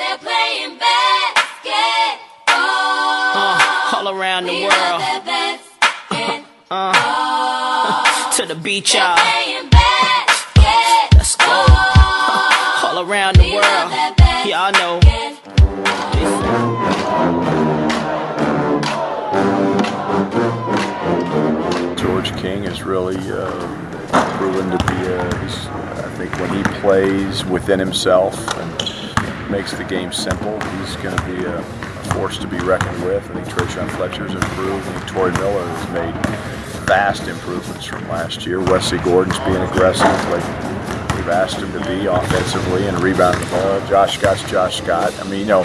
They're playing basketball. Uh, all around the We world. love their basketball. Uh, to the beach, They're y'all. playing basketball. Let's go. All around the We world. Y'all know. George King is really uh, proven to be a. He's, I think when he plays within himself and makes the game simple, he's going to be a force to be reckoned with. I think Tre'Shaun Fletcher's improved. I think Tory Miller has made vast improvements from last year. Wesley Gordon's being aggressive, like we've asked him to be offensively and rebounding the ball. Josh Scott's Josh Scott. I mean, you know,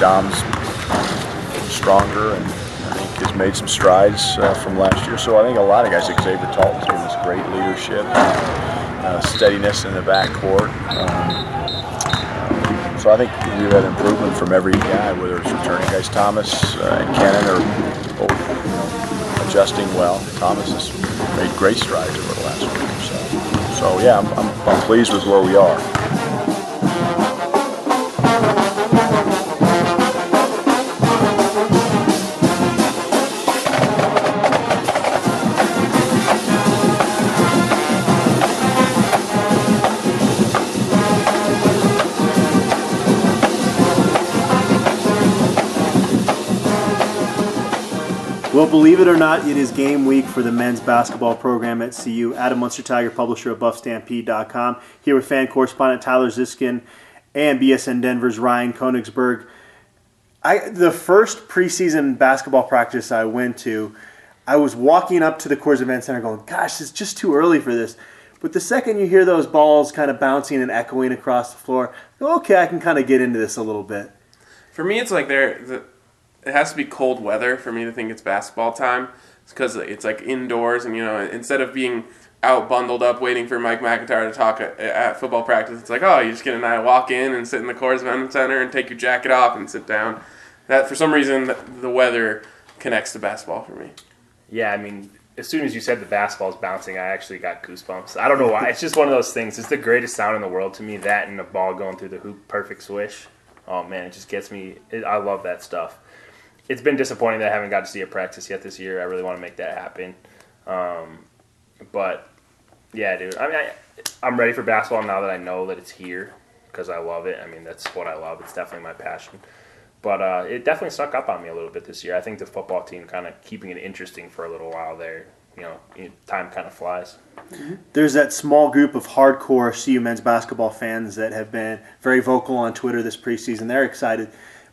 Dom's stronger and I think has made some strides uh, from last year. So I think a lot of guys, like Xavier Talton's given us great leadership, uh, steadiness in the backcourt. Um, so I think we've had improvement from every guy, whether it's returning guys, Thomas uh, and Cannon are both you know, adjusting well. Thomas has made great strides over the last week or so. So yeah, I'm, I'm, I'm pleased with where we are. Well, believe it or not, it is game week for the men's basketball program at CU. Adam Munsterteiger, publisher of BuffStampede.com, here with fan correspondent Tyler Ziskin and BSN Denver's Ryan Koenigsberg. I the first preseason basketball practice I went to, I was walking up to the Coors Event Center going, "Gosh, it's just too early for this." But the second you hear those balls kind of bouncing and echoing across the floor, okay, I can kind of get into this a little bit. For me, it's like there. The, it has to be cold weather for me to think it's basketball time. It's because it's like indoors, and you know, instead of being out bundled up waiting for Mike McIntyre to talk at, at football practice, it's like, oh, you just get a night walk in and sit in the Coors Center and take your jacket off and sit down. That for some reason the, the weather connects to basketball for me. Yeah, I mean, as soon as you said the basketball's bouncing, I actually got goosebumps. I don't know why. It's just one of those things. It's the greatest sound in the world to me. That and the ball going through the hoop, perfect swish. Oh man, it just gets me. It, I love that stuff. It's been disappointing that I haven't got to see a practice yet this year. I really want to make that happen. Um, but yeah, dude. I mean, I, I'm ready for basketball now that I know that it's here because I love it. I mean, that's what I love. It's definitely my passion. But uh, it definitely snuck up on me a little bit this year. I think the football team kind of keeping it interesting for a little while there. You know, time kind of flies. there's that small group of hardcore CU men's basketball fans that have been very vocal on Twitter this preseason. They're excited.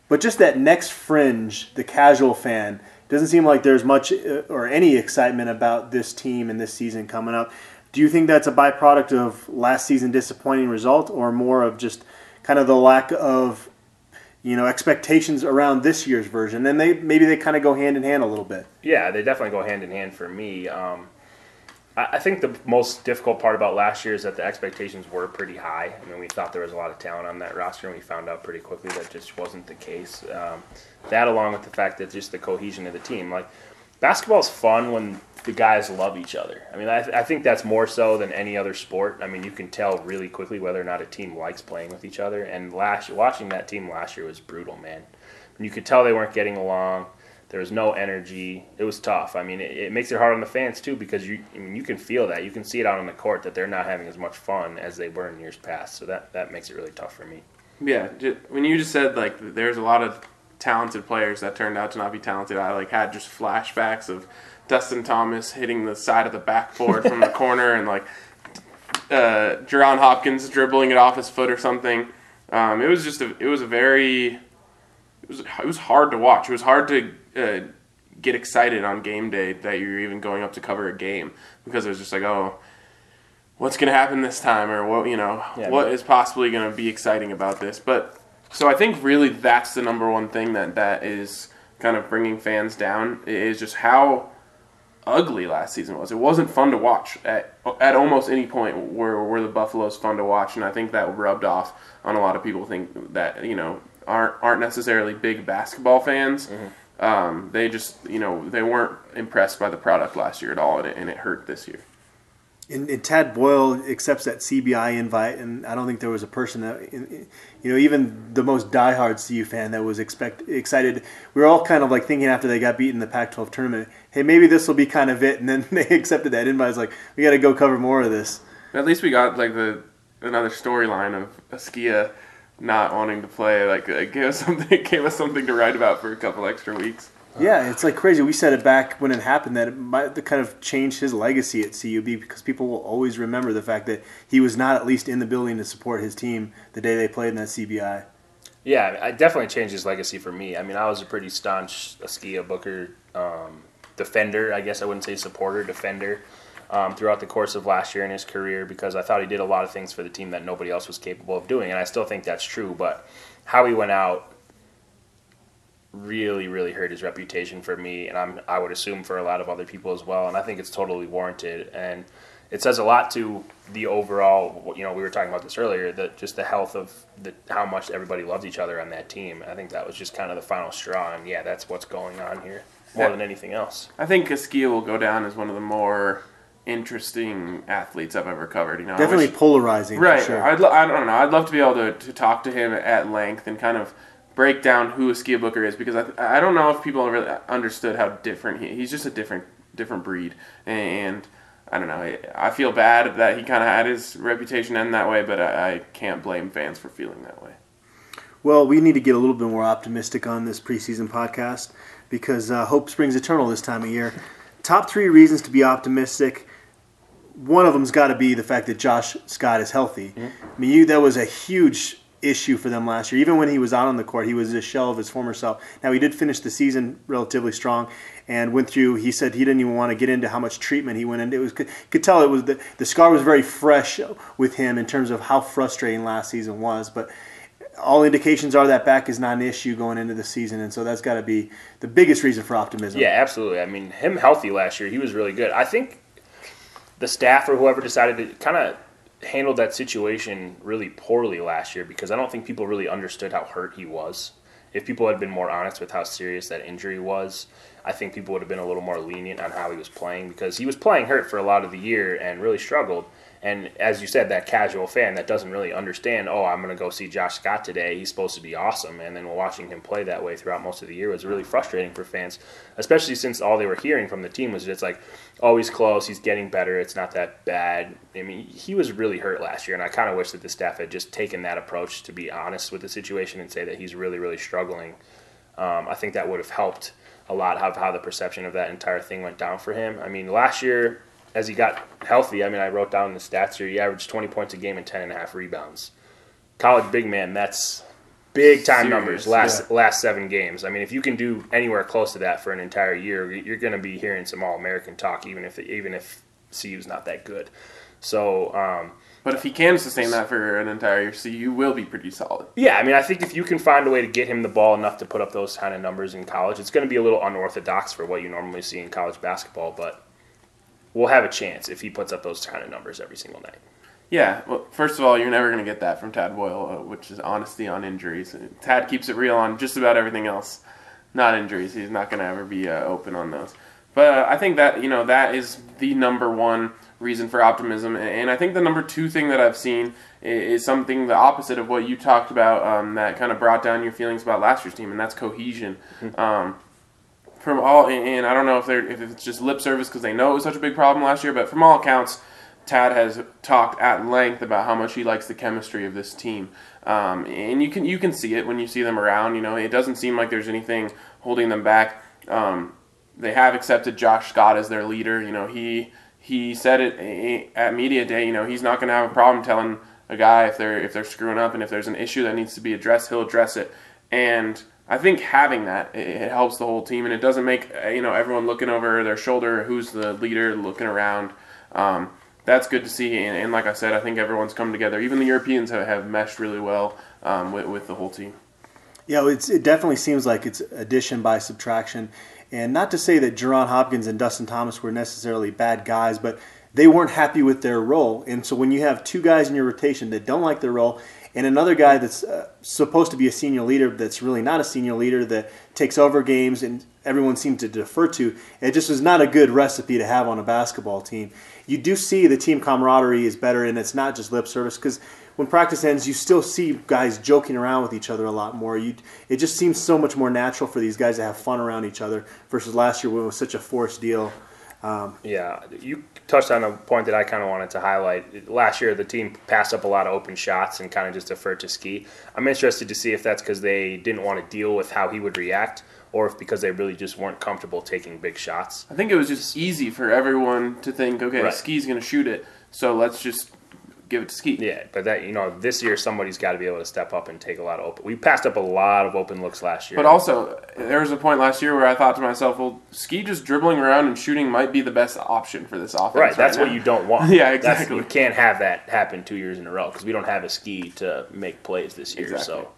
But just that next fringe, the casual fan, doesn't seem like there's much uh, or any excitement about this team and this season coming up. Do you think that's a byproduct of last season disappointing result or more of just kind of the lack of you know expectations around this year's version? And they maybe they kind of go hand in hand a little bit. Yeah, they definitely go hand in hand for me. Um, I, think the most difficult part about last year is that the expectations were pretty high. I mean, we thought there was a lot of talent on that roster, and we found out pretty quickly that just wasn't the case. Um, that, along with the fact that just the cohesion of the team, like basketball is fun when the guys love each other. I mean, I, th- I think that's more so than any other sport. I mean, you can tell really quickly whether or not a team likes playing with each other. And last watching that team last year was brutal, man. And you could tell they weren't getting along. There was no energy. It was tough. I mean, it, it makes it hard on the fans too because you, I mean, you can feel that. You can see it out on the court that they're not having as much fun as they were in years past. So that that makes it really tough for me. Yeah, when you just said like there's a lot of talented players that turned out to not be talented, I like had just flashbacks of Dustin Thomas hitting the side of the backboard from the corner and like uh, Jaron Hopkins dribbling it off his foot or something. Um, it was just a, it was a very it was it was hard to watch. It was hard to uh, get excited on game day that you're even going up to cover a game because it was just like oh what's going to happen this time? Or what you know Yeah, what but- is possibly going to be exciting about this? But so i think really that's the number one thing that that is kind of bringing fans down is just how ugly last season was. It wasn't fun to watch at at almost any point where were the buffaloes fun to watch and i think that rubbed off on a lot of people think that you know aren't aren't necessarily big basketball fans um, they just you know they weren't impressed by the product last year at all and it, and it hurt this year And, and Tad Boyle accepts that CBI invite, and I don't think there was a person that, you know, even the most diehard CU fan that was expect excited. We were all kind of like thinking after they got beaten in the Pac-12 tournament, hey, maybe this will be kind of it. And then they accepted that invite. It's like we got to go cover more of this. At least we got like the another storyline of a Askia not wanting to play. Like it gave us something. It gave us something to write about for a couple extra weeks. Yeah, it's like crazy. We said it back when it happened that it might kind of change his legacy at CUB because people will always remember the fact that he was not at least in the building to support his team the day they played in that CBI. Yeah, I definitely changed his legacy for me. I mean, I was a pretty staunch Askia Booker um, defender. I guess I wouldn't say supporter, defender um, throughout the course of last year in his career because I thought he did a lot of things for the team that nobody else was capable of doing, and I still think that's true. But how he went out really, really hurt his reputation for me, and I'm I would assume for a lot of other people as well. And I think it's totally warranted, and it says a lot to the overall. You know, we were talking about this earlier. That just the health of the how much everybody loves each other on that team. I think that was just kind of the final straw, and yeah, that's what's going on here more Yeah. than anything else. I think Askia will go down as one of the more interesting athletes I've ever covered. You know, Definitely wish- polarizing, Right. for sure. I'd lo- I don't know. I'd love to be able to, to talk to him at length and kind of break down who Skia Booker is because I, I don't know if people really understood how different he. He's just a different different breed, and I don't know. I, I feel bad that he kind of had his reputation end that way, but I, I can't blame fans for feeling that way. Well, we need to get a little bit more optimistic on this preseason podcast because uh, hope springs eternal this time of year. Top three reasons to be optimistic. One of them's got to be the fact that Josh Scott is healthy. Mm-hmm. I mean, you that was a huge issue for them last year. Even when he was out on the court, he was a shell of his former self. Now he did finish the season relatively strong and went through. He said he didn't even want to get into how much treatment he went into. It was could, could tell it was the the scar was very fresh with him in terms of how frustrating last season was, but all indications are that back is not an issue going into the season, and so that's got to be the biggest reason for optimism. Yeah, absolutely. I mean, him healthy last year, he was really good. I think the staff or whoever decided to kind of handled that situation really poorly last year because I don't think people really understood how hurt he was. If people had been more honest with how serious that injury was, I think people would have been a little more lenient on how he was playing because he was playing hurt for a lot of the year and really struggled. And as you said, that casual fan that doesn't really understand, oh, I'm going to go see Josh Scott today. He's supposed to be awesome. And then watching him play that way throughout most of the year was really frustrating for fans, especially since all they were hearing from the team was just like, oh, he's close. He's getting better. It's not that bad. I mean, he was really hurt last year. And I kind of wish that the staff had just taken that approach to be honest with the situation and say that he's really, really struggling. Um, I think that would have helped a lot of how the perception of that entire thing went down for him. I mean, last year, as he got healthy, I mean, I wrote down the stats here. He averaged 20 points a game and 10 and a half rebounds. College big man, that's big time Serious, numbers last last seven games. I mean, if you can do anywhere close to that for an entire year, you're going to be hearing some All American talk, even if even if CU's not that good. So. Um, But if he can sustain that for an entire year, you will be pretty solid. yeah, I mean, I think if you can find a way to get him the ball enough to put up those kind of numbers in college, it's going to be a little unorthodox for what you normally see in college basketball, but we'll have a chance if he puts up those kind of numbers every single night. Yeah, well, first of all, you're never going to get that from Tad Boyle, uh, which is honesty on injuries. Tad keeps it real on just about everything else, not injuries. He's not going to ever be uh, open on those. But uh, I think that you know that is the number one reason for optimism, and I think the number two thing that I've seen is something the opposite of what you talked about um, that kind of brought down your feelings about last year's team, and that's cohesion. Um, from all, and I don't know if they're if it's just lip service because they know it was such a big problem last year, but from all accounts, Tad has talked at length about how much he likes the chemistry of this team, um, and you can you can see it when you see them around. You know, it doesn't seem like there's anything holding them back. Um, they have accepted Josh Scott as their leader. You know, he he said it at media day. You know, he's not going to have a problem telling a guy if they're if they're screwing up and if there's an issue that needs to be addressed, he'll address it. And I think having that it, helps the whole team, and it doesn't make uh, you know everyone looking over their shoulder who's the leader, looking around. Um, that's good to see, and, and like I said, I think everyone's come together. Even the Europeans have, have meshed really well um, with, with the whole team. Yeah, it definitely seems like it's addition by subtraction. And not to say that Jaron Hopkins and Dustin Thomas were necessarily bad guys, but they weren't happy with their role. And so when you have two guys in your rotation that don't like their role, and another guy that's uh, supposed to be a senior leader that's really not a senior leader that takes over games and everyone seems to defer to. It just was not a good recipe to have on a basketball team. You do see the team camaraderie is better, and it's not just lip service because when practice ends, you still see guys joking around with each other a lot more. You, it just seems so much more natural for these guys to have fun around each other versus last year when it was such a forced deal. Um, yeah, you touched on a point that I kind of wanted to highlight. Last year, the team passed up a lot of open shots and kind of just deferred to Ski. I'm interested to see if that's because they didn't want to deal with how he would react, or if because they really just weren't comfortable taking big shots. I think it was just easy for everyone to think, okay, Right. Ski's going to shoot it, so let's just give it to Ski. Yeah, but that you know, this year somebody's got to be able to step up and take a lot of open. We passed up a lot of open looks last year. But also, there was a point last year where I thought to myself, well, Ski just dribbling around and shooting might be the best option for this offense. right, that's what now. you don't want. Yeah, That's- exactly. you can't have that happen two years in a row because we don't have a ski to make plays this year. Exactly. So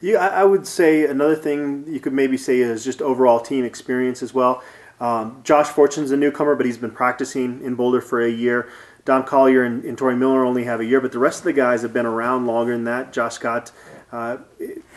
Yeah, I, I would say another thing you could maybe say is just overall team experience as well. Um, Josh Fortune's a newcomer, but he's been practicing in Boulder for a year. Dom Collier and, and Miller only have a year, but the rest of the guys have been around longer than that. Josh Scott uh,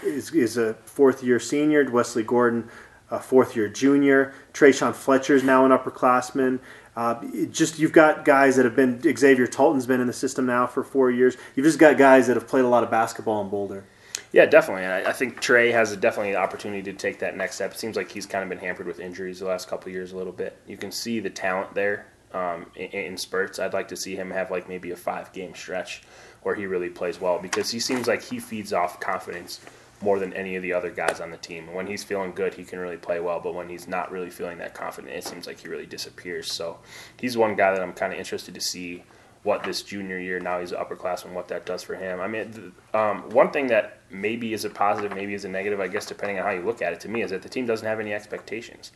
is, is a fourth year senior. Wesley Gordon, a fourth year junior. Tre'Shaun Fletcher is now an upperclassman. Uh, just you've got guys that have been. Xavier Talton's been in the system now for four years. You've just got guys that have played a lot of basketball in Boulder. Yeah, definitely. And I, I think Trey has a, definitely the opportunity to take that next step. It seems like he's kind of been hampered with injuries the last couple years a little bit. You can see the talent there um, in, in spurts. I'd like to see him have like maybe a five game stretch where he really plays well because he seems like he feeds off confidence more than any of the other guys on the team. When he's feeling good, he can really play well, but when he's not really feeling that confident, it seems like he really disappears. So he's one guy that I'm kind of interested to see what this junior year now he's an upperclassman what that does for him. I mean, um, one thing that maybe is a positive, maybe is a negative, I guess depending on how you look at it. To me, is that the team doesn't have any expectations.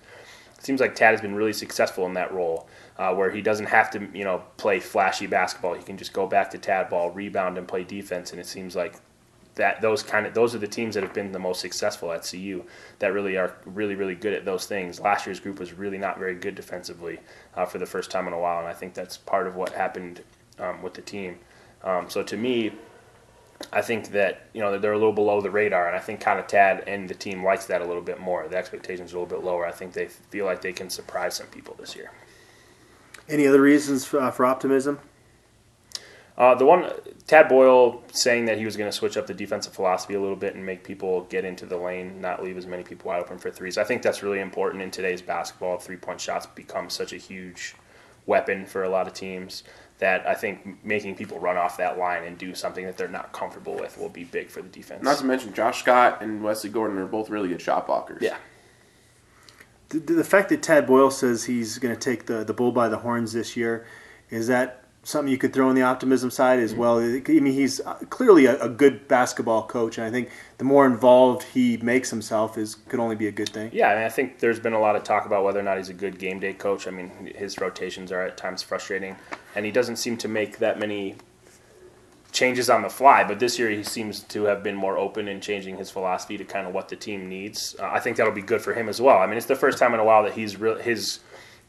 It seems like Tad has been really successful in that role, uh, where he doesn't have to, you know, play flashy basketball. He can just go back to Tad ball, rebound, and play defense. And it seems like that those kind of those are the teams that have been the most successful at CU that really are really really good at those things. Last year's group was really not very good defensively uh, for the first time in a while, and I think that's part of what happened um, with the team. Um, so to me, I think that you know they're a little below the radar, and I think kind of Tad and the team likes that a little bit more. The expectations are a little bit lower. I think they feel like they can surprise some people this year. Any other reasons for, uh, for optimism? Uh, the one Tad Boyle saying that he was going to switch up the defensive philosophy a little bit and make people get into the lane, not leave as many people wide open for threes. I think that's really important in today's basketball. Three point shots become such a huge weapon for a lot of teams that I think making people run off that line and do something that they're not comfortable with will be big for the defense. Not to mention, Josh Scott and Wesley Gordon are both really good shot blockers. yeah. The, the fact that Tad Boyle says he's going to take the, the bull by the horns this year, is that something you could throw on the optimism side as well? I mean, he's uh, clearly a, a good basketball coach, and I think the more involved he makes himself is could only be a good thing. Yeah, I, mean, I think there's been a lot of talk about whether or not he's a good game day coach. I mean, his rotations are at times frustrating, and he doesn't seem to make that many changes on the fly. But this year, he seems to have been more open in changing his philosophy to kind of what the team needs. Uh, I think that'll be good for him as well. I mean, it's the first time in a while that he's real his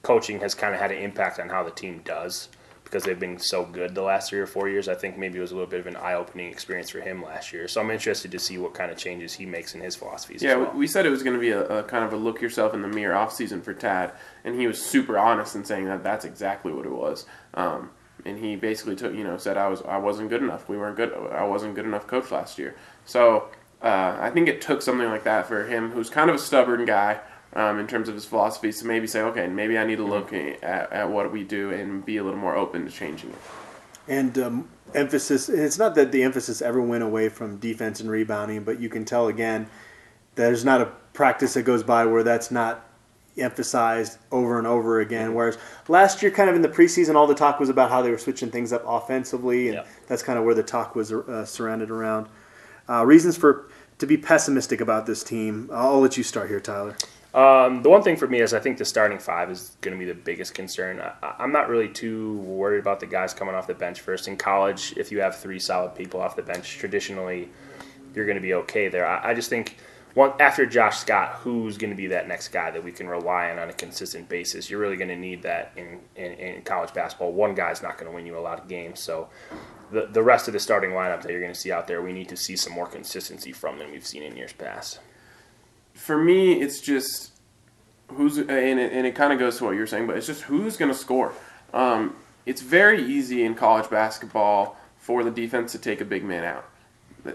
coaching has kind of had an impact on how the team does because they've been so good the last three or four years. I think maybe it was a little bit of an eye-opening experience for him last year. So I'm interested to see what kind of changes he makes in his philosophies. Yeah, as well. we said it was going to be a, a kind of a look yourself in the mirror off season for Tad, and he was super honest in saying that that's exactly what it was. Um, and he basically took, you know, said I was I wasn't good enough. We weren't good. I wasn't good enough coach last year. So uh, I think it took something like that for him, who's kind of a stubborn guy um, in terms of his philosophies, to maybe say, okay, maybe I need to look at, at what we do and be a little more open to changing it. And um, emphasis, it's not that the emphasis ever went away from defense and rebounding, but you can tell again, there's not a practice that goes by where that's not emphasized over and over again. Whereas last year, kind of in the preseason, all the talk was about how they were switching things up offensively, and Yep. that's kind of where the talk was uh, surrounded around. Uh, reasons for to be pessimistic about this team. I'll let you start here, Tyler. Um, the one thing for me is I think the starting five is going to be the biggest concern. I, I'm not really too worried about the guys coming off the bench first. In college, if you have three solid people off the bench, traditionally you're going to be okay there. I, I just think one after Josh Scott, who's going to be that next guy that we can rely on on a consistent basis? You're really going to need that in, in, in college basketball. One guy's not going to win you a lot of games, so the the rest of the starting lineup that you're going to see out there, we need to see some more consistency from than we've seen in years past. For me, it's just who's and it, and it kind of goes to what you're saying, but it's just who's going to score. Um, it's very easy in college basketball for the defense to take a big man out.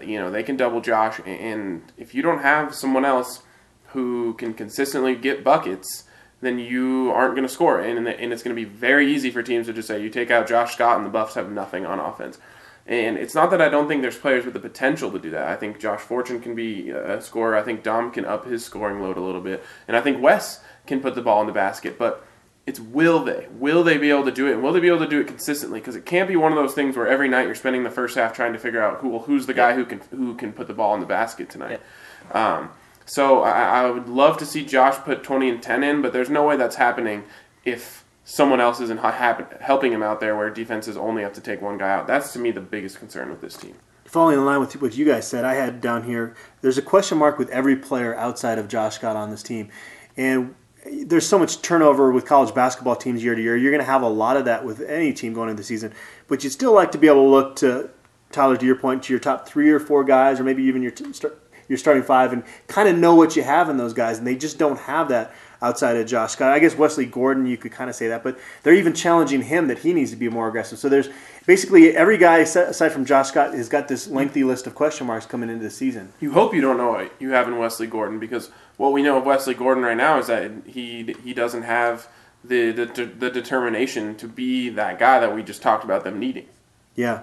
You know, they can double Josh, and if you don't have someone else who can consistently get buckets, then you aren't going to score. And, and it's going to be very easy for teams to just say, you take out Josh Scott, and the Buffs have nothing on offense. And it's not that I don't think there's players with the potential to do that. I think Josh Fortune can be uh, a scorer. I think Dom can up his scoring load a little bit. And I think Wes can put the ball in the basket. But it's will they? Will they be able to do it? And will they be able to do it consistently? Because it can't be one of those things where every night you're spending the first half trying to figure out who well, who's the guy who can who can put the ball in the basket tonight. Um, so I, I would love to see Josh put 20 and 10 in, but there's no way that's happening if someone else isn't ha- hap- helping him out there where defenses only have to take one guy out. That's to me the biggest concern with this team. Following in line with what you guys said, I had down here. There's a question mark with every player outside of Josh Scott on this team, and there's so much turnover with college basketball teams year to year. You're going to have a lot of that with any team going into the season, but you'd still like to be able to look to Tyler, to your point, to your top three or four guys, or maybe even your your starting five, and kind of know what you have in those guys, and they just don't have that outside of Josh Scott. I guess Wesley Gordon, you could kind of say that, but they're even challenging him that he needs to be more aggressive. So there's basically every guy aside from Josh Scott has got this lengthy list of question marks coming into the season. You hope you don't know what you have in Wesley Gordon because what we know of Wesley Gordon right now is that he he doesn't have the the, the determination to be that guy that we just talked about them needing. Yeah.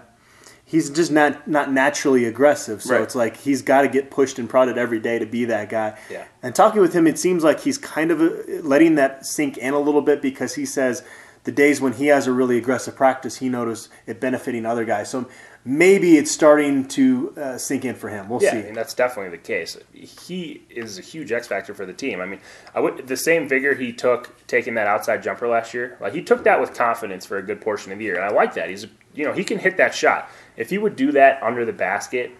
He's just not not naturally aggressive, so Right. it's like he's got to get pushed and prodded every day to be that guy. Yeah. And talking with him, it seems like he's kind of uh, letting that sink in a little bit because he says the days when he has a really aggressive practice, he noticed it benefiting other guys. So maybe it's starting to uh, sink in for him. We'll Yeah, see. I mean, that's definitely the case. He is a huge X factor for the team. I mean, I would the same vigor he took taking that outside jumper last year. Like he took that with confidence for a good portion of the year, and I like that. He's you know he can hit that shot. If he would do that under the basket,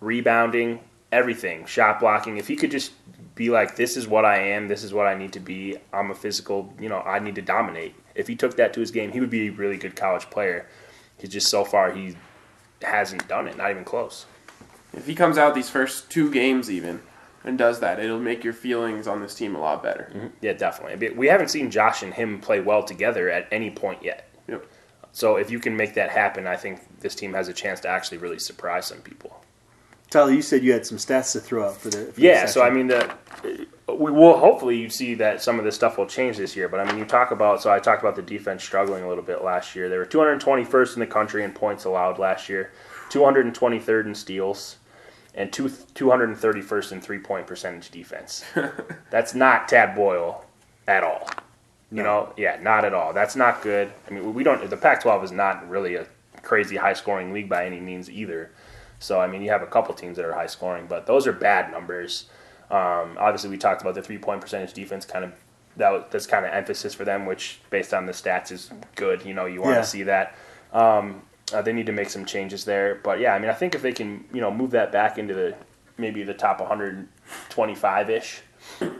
rebounding, everything, shot blocking. If he could just be like, this is what I am, this is what I need to be. I'm a physical, you know, I need to dominate. If he took that to his game, he would be a really good college player. He's just so far he hasn't done it, not even close. If he comes out these first two games even and does that, it'll make your feelings on this team a lot better. Mm-hmm. Yeah, definitely. We haven't seen Josh and him play well together at any point yet. Yep. So if you can make that happen, I think this team has a chance to actually really surprise some people. Tyler, you said you had some stats to throw out for the. For Yeah, the so I mean, the we will hopefully you see that some of this stuff will change this year. But I mean, you talk about so I talked about the defense struggling a little bit last year. They were 221st in the country in points allowed last year, 223rd in steals, and two, 231st in three point percentage defense. That's not Tad Boyle at all. You know, yeah, not at all. That's not good. I mean, we don't. The Pac-12 is not really a crazy high-scoring league by any means either. So I mean, you have a couple teams that are high-scoring, but those are bad numbers. Um, obviously, we talked about the three-point percentage defense. Kind of that that's kind of emphasis for them, which based on the stats is good. You know, you want Yeah. to see that. Um, uh, they need to make some changes there, but yeah, I mean, I think if they can, you know, move that back into the maybe the top 125 ish,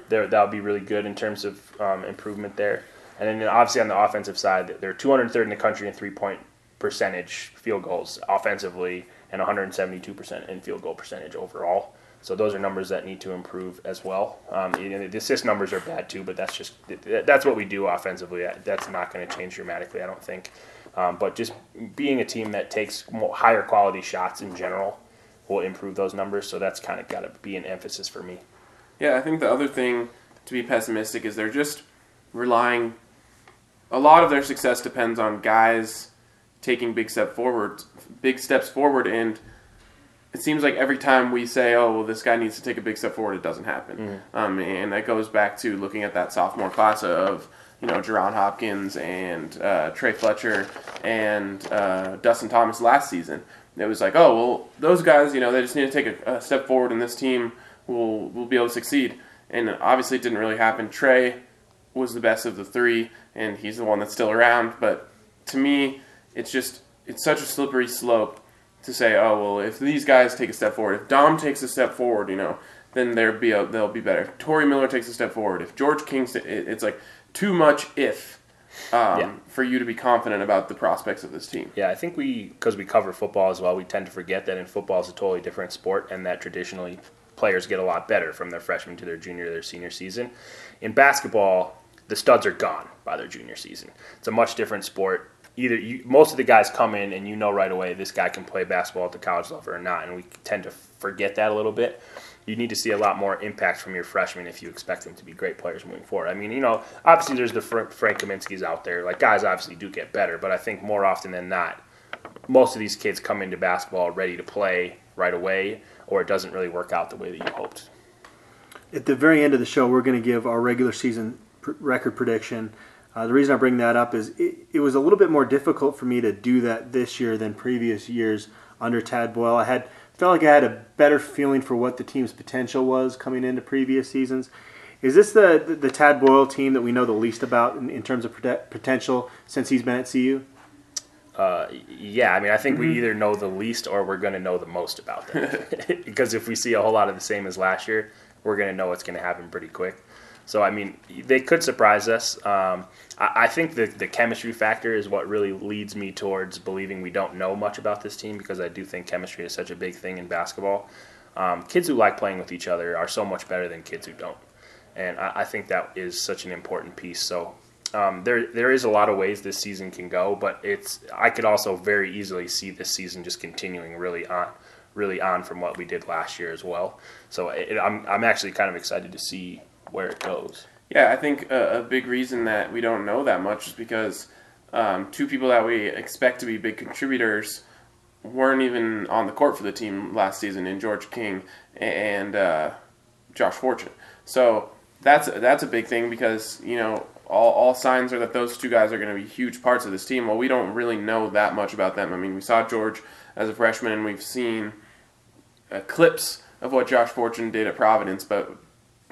there that would be really good in terms of um, improvement there. And then obviously on the offensive side, they're 203rd in the country in three point percentage field goals offensively, and 172% in field goal percentage overall. So those are numbers that need to improve as well. Um, you know, the assist numbers are bad too, but that's just that's what we do offensively. That's not going to change dramatically, I don't think. Um, but just being a team that takes higher quality shots in general will improve those numbers. So that's kind of got to be an emphasis for me. Yeah, I think the other thing to be pessimistic is they're just relying. A lot of their success depends on guys taking big step forward, big steps forward, and it seems like every time we say, "Oh, well, this guy needs to take a big step forward," it doesn't happen. Um, and that goes back to looking at that sophomore class of you know Jaron Hopkins and uh, Trey Fletcher and uh, Dustin Thomas last season. It was like, oh well, those guys, you know, they just need to take a, a step forward, and this team will will be able to succeed. And obviously, it didn't really happen. Trey was the best of the three, and he's the one that's still around. But to me, it's just it's such a slippery slope to say, oh well, if these guys take a step forward, if Dom takes a step forward, you know, then they'll be a, they'll be better. If Tory Miller takes a step forward, if George Kingston, it, it's like too much if um, Yeah. for you to be confident about the prospects of this team. Yeah, I think we because we cover football as well, we tend to forget that in football is a totally different sport, and that traditionally players get a lot better from their freshman to their junior to their senior season. In basketball, the studs are gone by their junior season. It's a much different sport. Either you, most of the guys come in and you know right away this guy can play basketball at the college level or not, and we tend to forget that a little bit. You need to see a lot more impact from your freshmen if you expect them to be great players moving forward. I mean, you know, obviously there's the Frank Kaminsky's out there. Like guys obviously do get better, but I think more often than not, most of these kids come into basketball ready to play right away, or it doesn't really work out the way that you hoped. At the very end of the show, we're going to give our regular season record prediction. Uh, the reason I bring that up is it, it was a little bit more difficult for me to do that this year than previous years under Tad Boyle. I had felt like I had a better feeling for what the team's potential was coming into previous seasons. Is this the, the, the Tad Boyle team that we know the least about in, in terms of prote- potential since he's been at CU? Uh, yeah, I mean, I think we either know the least or we're going to know the most about them. because if we see a whole lot of the same as last year, we're going to know what's going to happen pretty quick. So, I mean, they could surprise us. Um, I, I think the, the chemistry factor is what really leads me towards believing we don't know much about this team because I do think chemistry is such a big thing in basketball. Um, kids who like playing with each other are so much better than kids who don't. And I, I think that is such an important piece. So, um, there there is a lot of ways this season can go, but it's I could also very easily see this season just continuing really on really on from what we did last year as well. So it, I'm I'm actually kind of excited to see where it goes. Yeah, I think a, a big reason that we don't know that much is because um, two people that we expect to be big contributors weren't even on the court for the team last season in George King and uh, Josh Fortune. So that's that's a big thing because you know all, all signs are that those two guys are going to be huge parts of this team. Well, we don't really know that much about them. I mean, we saw George as a freshman, and we've seen uh, clips of what Josh Fortune did at Providence, but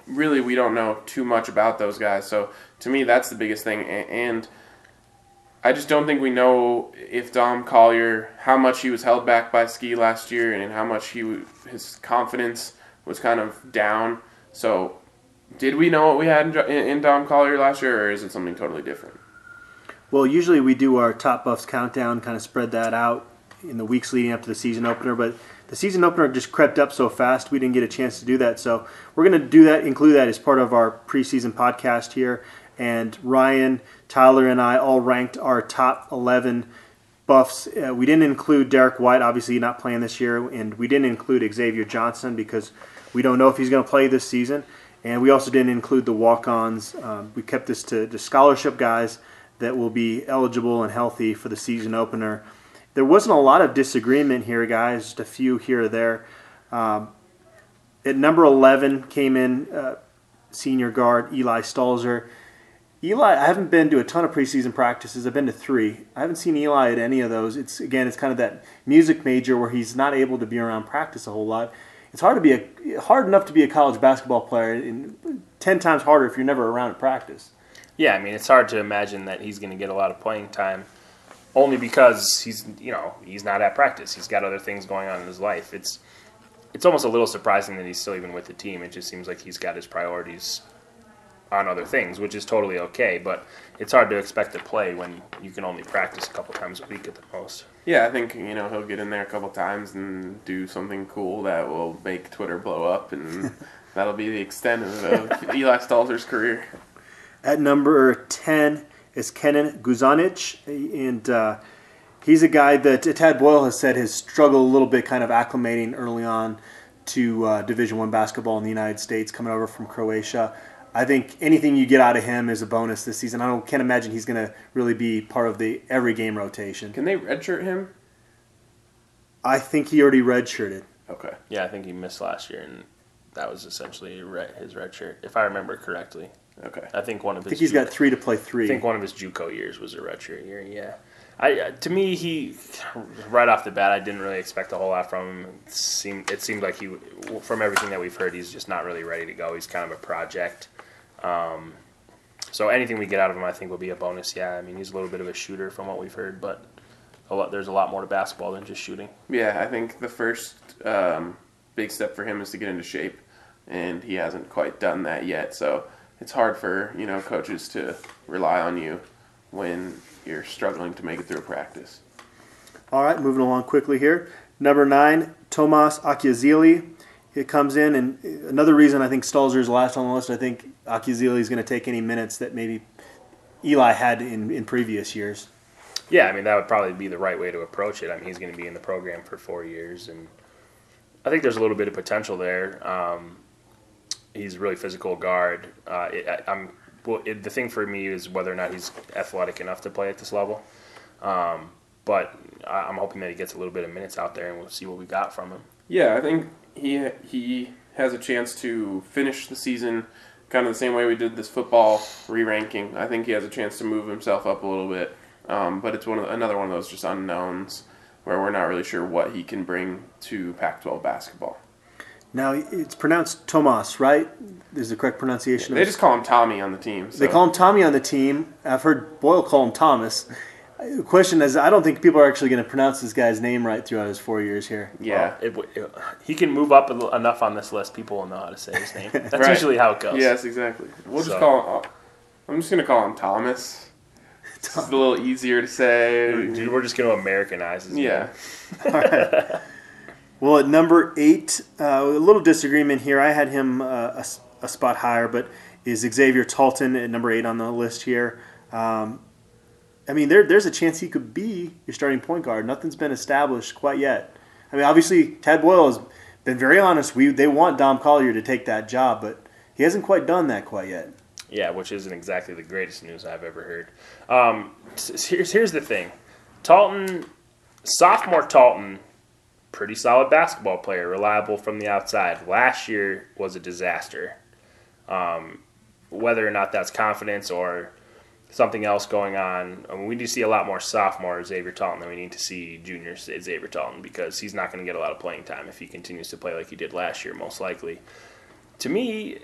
really we don't know too much about those guys. So to me, that's the biggest thing. And I just don't think we know if Dom Collier how much he was held back by ski last year and how much he his confidence was kind of down. So did we know what we had in Dom Collier last year, or is it something totally different? Well, usually we do our top buffs countdown, kind of spread that out in the weeks leading up to the season opener, but the season opener just crept up so fast we didn't get a chance to do that. So we're going to do that, include that as part of our preseason podcast here. And Ryan, Tyler, and I all ranked our top 11 buffs. Uh, we didn't include Derrick White, obviously not playing this year, and we didn't include Xavier Johnson because we don't know if he's going to play this season. And we also didn't include the walk-ons. Um, we kept this to the scholarship guys that will be eligible and healthy for the season opener. There wasn't a lot of disagreement here, guys. Just a few here or there. Um, at number 11 came in uh, senior guard Eli Stalzer. Eli, I haven't been to a ton of preseason practices. I've been to three. I haven't seen Eli at any of those. It's again, it's kind of that music major where he's not able to be around practice a whole lot. It's hard to be a hard enough to be a college basketball player, and ten times harder if you're never around at practice. Yeah, I mean it's hard to imagine that he's going to get a lot of playing time, only because he's you know he's not at practice. He's got other things going on in his life. It's it's almost a little surprising that he's still even with the team. It just seems like he's got his priorities on other things, which is totally okay. But it's hard to expect to play when you can only practice a couple times a week at the most. Yeah, I think you know he'll get in there a couple times and do something cool that will make Twitter blow up, and that'll be the extent of, of Eli Stalzer's career. At number 10 is Kenan Guzonjic, and uh, he's a guy that Tad Boyle has said has struggled a little bit kind of acclimating early on to uh, Division One basketball in the United States, coming over from Croatia. I think anything you get out of him is a bonus this season. I don't, can't imagine he's going to really be part of the every game rotation. Can they redshirt him? I think he already redshirted. Okay. Yeah, I think he missed last year, and that was essentially his red shirt, if I remember correctly. Okay. I think one of his. I think he's ju- got three to play three. I think one of his JUCO years was a redshirt year. Yeah, I uh, to me he right off the bat I didn't really expect a whole lot from him. It seemed it seemed like he from everything that we've heard he's just not really ready to go. He's kind of a project. Um, so anything we get out of him I think will be a bonus. Yeah, I mean he's a little bit of a shooter from what we've heard, but a lot, there's a lot more to basketball than just shooting. Yeah, I think the first um, big step for him is to get into shape, and he hasn't quite done that yet. So it's hard for you know coaches to rely on you when you're struggling to make it through a practice. All right, moving along quickly here. Number nine, Tomas Akyazili. It comes in, and another reason I think Stalzer is last on the list. I think Akiazili is going to take any minutes that maybe Eli had in, in previous years. Yeah, I mean that would probably be the right way to approach it. I mean he's going to be in the program for four years, and I think there's a little bit of potential there. Um, he's a really physical guard. Uh, it, I, I'm well, it, the thing for me is whether or not he's athletic enough to play at this level. Um, but I, I'm hoping that he gets a little bit of minutes out there, and we'll see what we got from him. Yeah, I think he he has a chance to finish the season kind of the same way we did this football re-ranking. I think he has a chance to move himself up a little bit, um, but it's one another one of those just unknowns where we're not really sure what he can bring to Pac-12 basketball. Now it's pronounced Tomas, right? Is the correct pronunciation? Of it? They of just call him Tommy on the team. So. They call him Tommy on the team. I've heard Boyle call him Thomas. The question is, I don't think people are actually going to pronounce this guy's name right throughout his four years here. yeah. Well, it, it, he can move up enough on this list. People will know how to say his name. That's Right. usually how it goes. Yes, exactly. We'll just call him. Uh, I'm just gonna call him Thomas. It's a little easier to say. Dude, we're just going to Americanize his Yeah. name. Well, at number eight, uh, a little disagreement here. I had him uh, a, a spot higher, but is Xavier Talton at number eight on the list here? Um, I mean, there, there's a chance he could be your starting point guard. Nothing's been established quite yet. I mean, obviously, Tad Boyle has been very honest. We they want Dom Collier to take that job, but he hasn't quite done that quite yet. Yeah, which isn't exactly the greatest news I've ever heard. Um, here's here's the thing, Talton, sophomore Talton, pretty solid basketball player, reliable from the outside. Last year was a disaster. Um, whether or not that's confidence or something else going on, I mean, we do see a lot more sophomore Xavier Talton than we need to see junior Xavier Talton because he's not going to get a lot of playing time if he continues to play like he did last year, most likely. To me,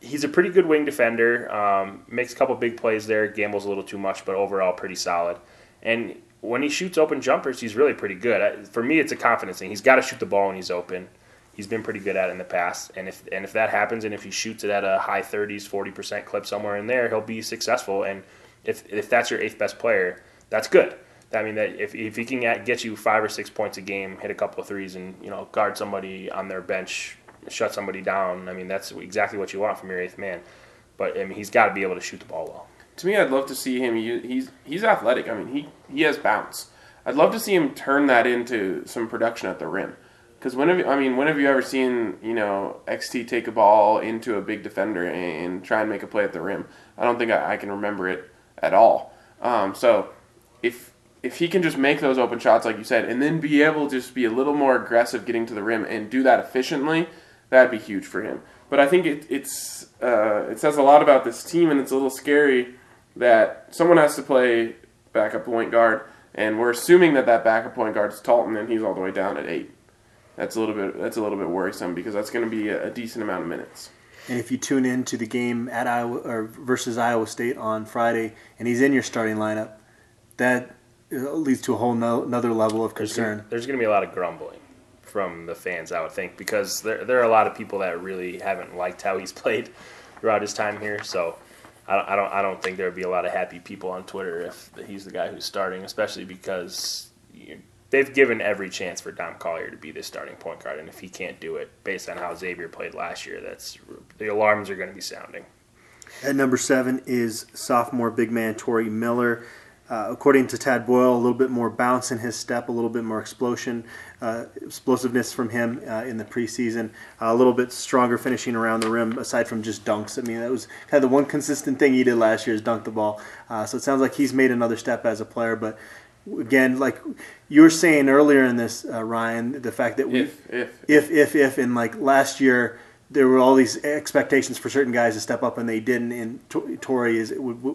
he's a pretty good wing defender. Um, makes a couple big plays there. Gambles a little too much, but overall pretty solid. And when he shoots open jumpers, he's really pretty good. For me, it's a confidence thing. He's got to shoot the ball when he's open. He's been pretty good at it in the past, and if and if that happens, and if he shoots it at a high 30s, 40 percent clip somewhere in there, he'll be successful. And if if that's your eighth best player, that's good. I mean that if, if he can get get you five or six points a game, hit a couple of threes, and you know guard somebody on their bench, shut somebody down. I mean that's exactly what you want from your eighth man. But I mean he's got to be able to shoot the ball well. To me, I'd love to see him. u- He's he's athletic. I mean, he he has bounce. I'd love to see him turn that into some production at the rim. Because when have you, I mean, when have you ever seen you know XT take a ball into a big defender and try and make a play at the rim? I don't think I, I can remember it at all. Um, so if if he can just make those open shots like you said, and then be able to just be a little more aggressive getting to the rim and do that efficiently, that'd be huge for him. But I think it, it's uh, it says a lot about this team, and it's a little scary that someone has to play backup point guard, and we're assuming that that backup point guard is Talton, and he's all the way down at eight. That's a little bit that's a little bit worrisome because that's going to be a, a decent amount of minutes. And if you tune in to the game at Iowa or versus Iowa State on Friday, and he's in your starting lineup, that uh, leads to a whole no, another level of concern. there's going to be a lot of grumbling from the fans, I would think, because there there are a lot of people that really haven't liked how he's played throughout his time here. So I don't I don't, I don't think there would be a lot of happy people on Twitter if he's the guy who's starting, especially because. You, They've given every chance for Dom Collier to be the starting point guard, and if he can't do it, based on how Xavier played last year, that's the alarms are going to be sounding. At number seven is sophomore big man Tory Miller. Uh, according to Tad Boyle, a little bit more bounce in his step, a little bit more explosion, uh, explosiveness from him uh, in the preseason, a little bit stronger finishing around the rim aside from just dunks. I mean, that was kind of the one consistent thing he did last year is dunk the ball. Uh, so it sounds like he's made another step as a player. But again, like you were saying earlier in this, uh, Ryan, the fact that we If if if if if in like last year there were all these expectations for certain guys to step up and they didn't and Tor- Tory is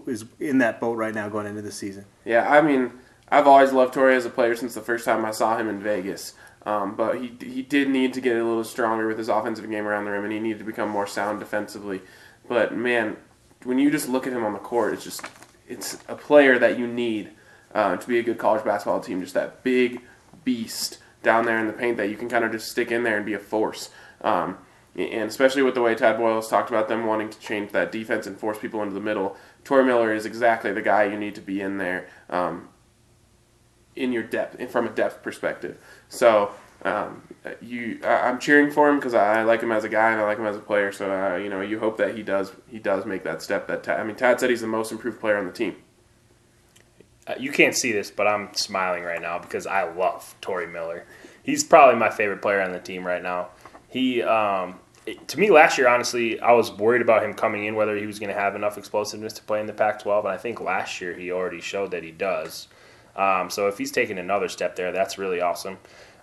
is in that boat right now going into the season. Yeah, I mean, I've always loved Tory as a player since the first time I saw him in Vegas. Um, but he he did need to get a little stronger with his offensive game around the rim, and he needed to become more sound defensively. But man, when you just look at him on the court, it's just it's a player that you need uh, to be a good college basketball team. Just that big beast down there in the paint that you can kind of just stick in there and be a force. Um, and especially with the way Tad Boyle has talked about them wanting to change that defense and force people into the middle, Tory Miller is exactly the guy you need to be in there um, in your depth, from a depth perspective. So um, you, I, I'm cheering for him because I, like him as a guy and I like him as a player. So uh, you know, you hope that he does he does make that step. That Tad, I mean, Tad said he's the most improved player on the team. Uh, you can't see this, but I'm smiling right now because I love Tory Miller. He's probably my favorite player on the team right now. He, um, it- to me, last year, honestly, I was worried about him coming in, whether he was going to have enough explosiveness to play in the Pac-12, and I think last year he already showed that he does. Um, so if he's taking another step there, that's really awesome.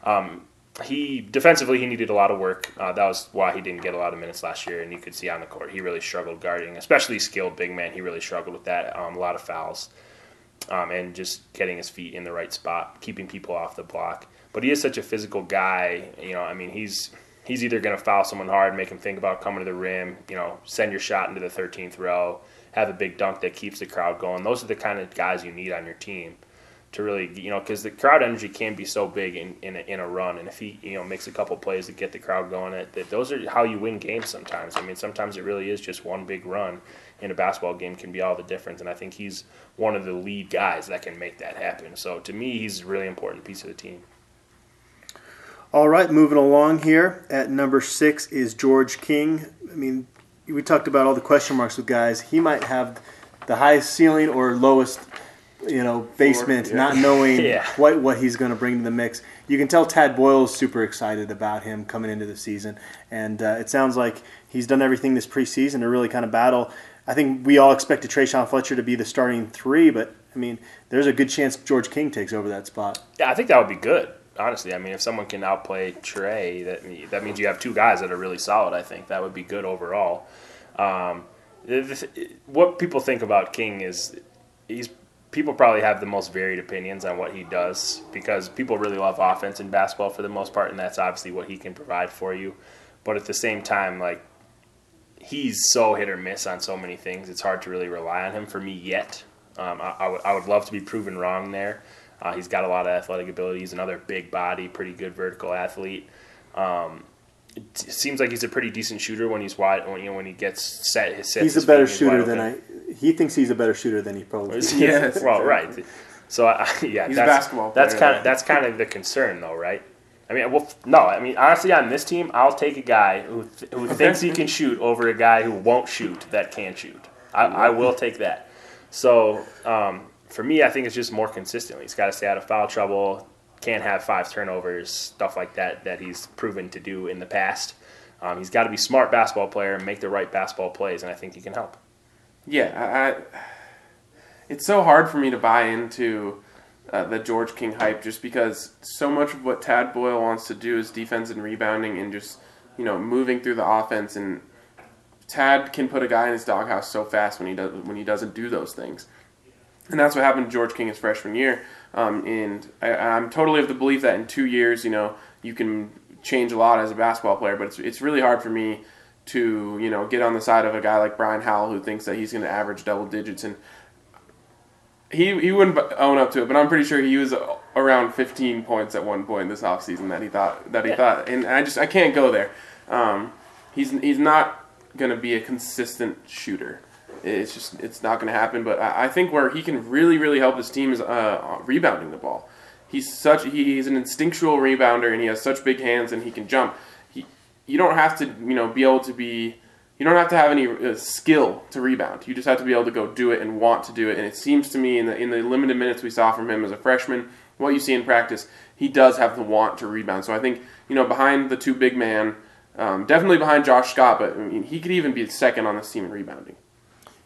Um, he defensively he needed a lot of work. Uh, that was why he didn't get a lot of minutes last year, and you could see on the court he really struggled guarding, especially skilled big man. He really struggled with that. Um, a lot of fouls um, and just getting his feet in the right spot, keeping people off the block. But he is such a physical guy. You know, I mean, he's he's either going to foul someone hard, make him think about coming to the rim. You know, send your shot into the 13th row, have a big dunk that keeps the crowd going. Those are the kind of guys you need on your team to really, you know, because the crowd energy can be so big in in a, in a run, and if he you know makes a couple plays to get the crowd going, that, that those are how you win games. Sometimes, I mean, sometimes it really is just one big run in a basketball game can be all the difference, and I think he's one of the lead guys that can make that happen. So to me, he's a really important piece of the team. All right, moving along here at number six is George King. I mean, we talked about all the question marks with guys. He might have the highest ceiling or lowest, you know, basement, yeah. not knowing Yeah. what what he's going to bring to the mix. You can tell Tad Boyle is super excited about him coming into the season, and uh, it sounds like he's done everything this preseason to really kind of battle. I think we all expected Tre'Shaun Fletcher to be the starting three, but I mean, there's a good chance George King takes over that spot. Yeah, I think that would be good. Honestly, I mean, if someone can outplay Trey, that that means you have two guys that are really solid. I think that would be good overall. Um, what people think about King is he's people probably have the most varied opinions on what he does because people really love offense in basketball for the most part, and that's obviously what he can provide for you. But at the same time, like he's so hit or miss on so many things, it's hard to really rely on him for me yet. Um, I, I would I would love to be proven wrong there. Uh, he's got a lot of athletic ability. He's another big body, pretty good vertical athlete. Um, it seems like he's a pretty decent shooter when he's wide. When, you know, when he gets set, his sets He's a better feet, he's wide shooter than open. I. He thinks he's a better shooter than he probably is. Yeah, well, right. So I, yeah, He's a that's, basketball That's kind of that's kind of the concern, though, right? I mean, well, no. I mean, honestly, on this team, I'll take a guy who th- who thinks he can shoot over a guy who won't shoot that can shoot. I, I will take that. So um, for me, I think it's just more consistently. He's got to stay out of foul trouble. Can't have five turnovers, stuff like that that he's proven to do in the past. Um, he's got to be smart basketball player and make the right basketball plays, and I think he can help. Yeah, I, it's so hard for me to buy into uh, the George King hype just because so much of what Tad Boyle wants to do is defense and rebounding and just you know moving through the offense and Tad can put a guy in his doghouse so fast when he does when he doesn't do those things. And that's what happened to George King his freshman year. Um, and I, I'm totally of the belief that in two years, you know, you can change a lot as a basketball player. But it's, it's really hard for me to, you know, get on the side of a guy like Brian Howell who thinks that he's going to average double digits. And he, he wouldn't own up to it, but I'm pretty sure he was around 15 points at one point this offseason that he thought that he Yeah. thought. And I just I can't go there. Um, he's he's not going to be a consistent shooter. It's just it's not going to happen. But I, I think where he can really really help his team is uh, rebounding the ball. He's such he, he's an instinctual rebounder and he has such big hands and he can jump. He you don't have to you know be able to be you don't have to have any uh, skill to rebound. You just have to be able to go do it and want to do it. And it seems to me in the in the limited minutes we saw from him as a freshman, what you see in practice, he does have the want to rebound. So I think you know behind the two big man, um, definitely behind Josh Scott, but I mean, he could even be second on this team in rebounding.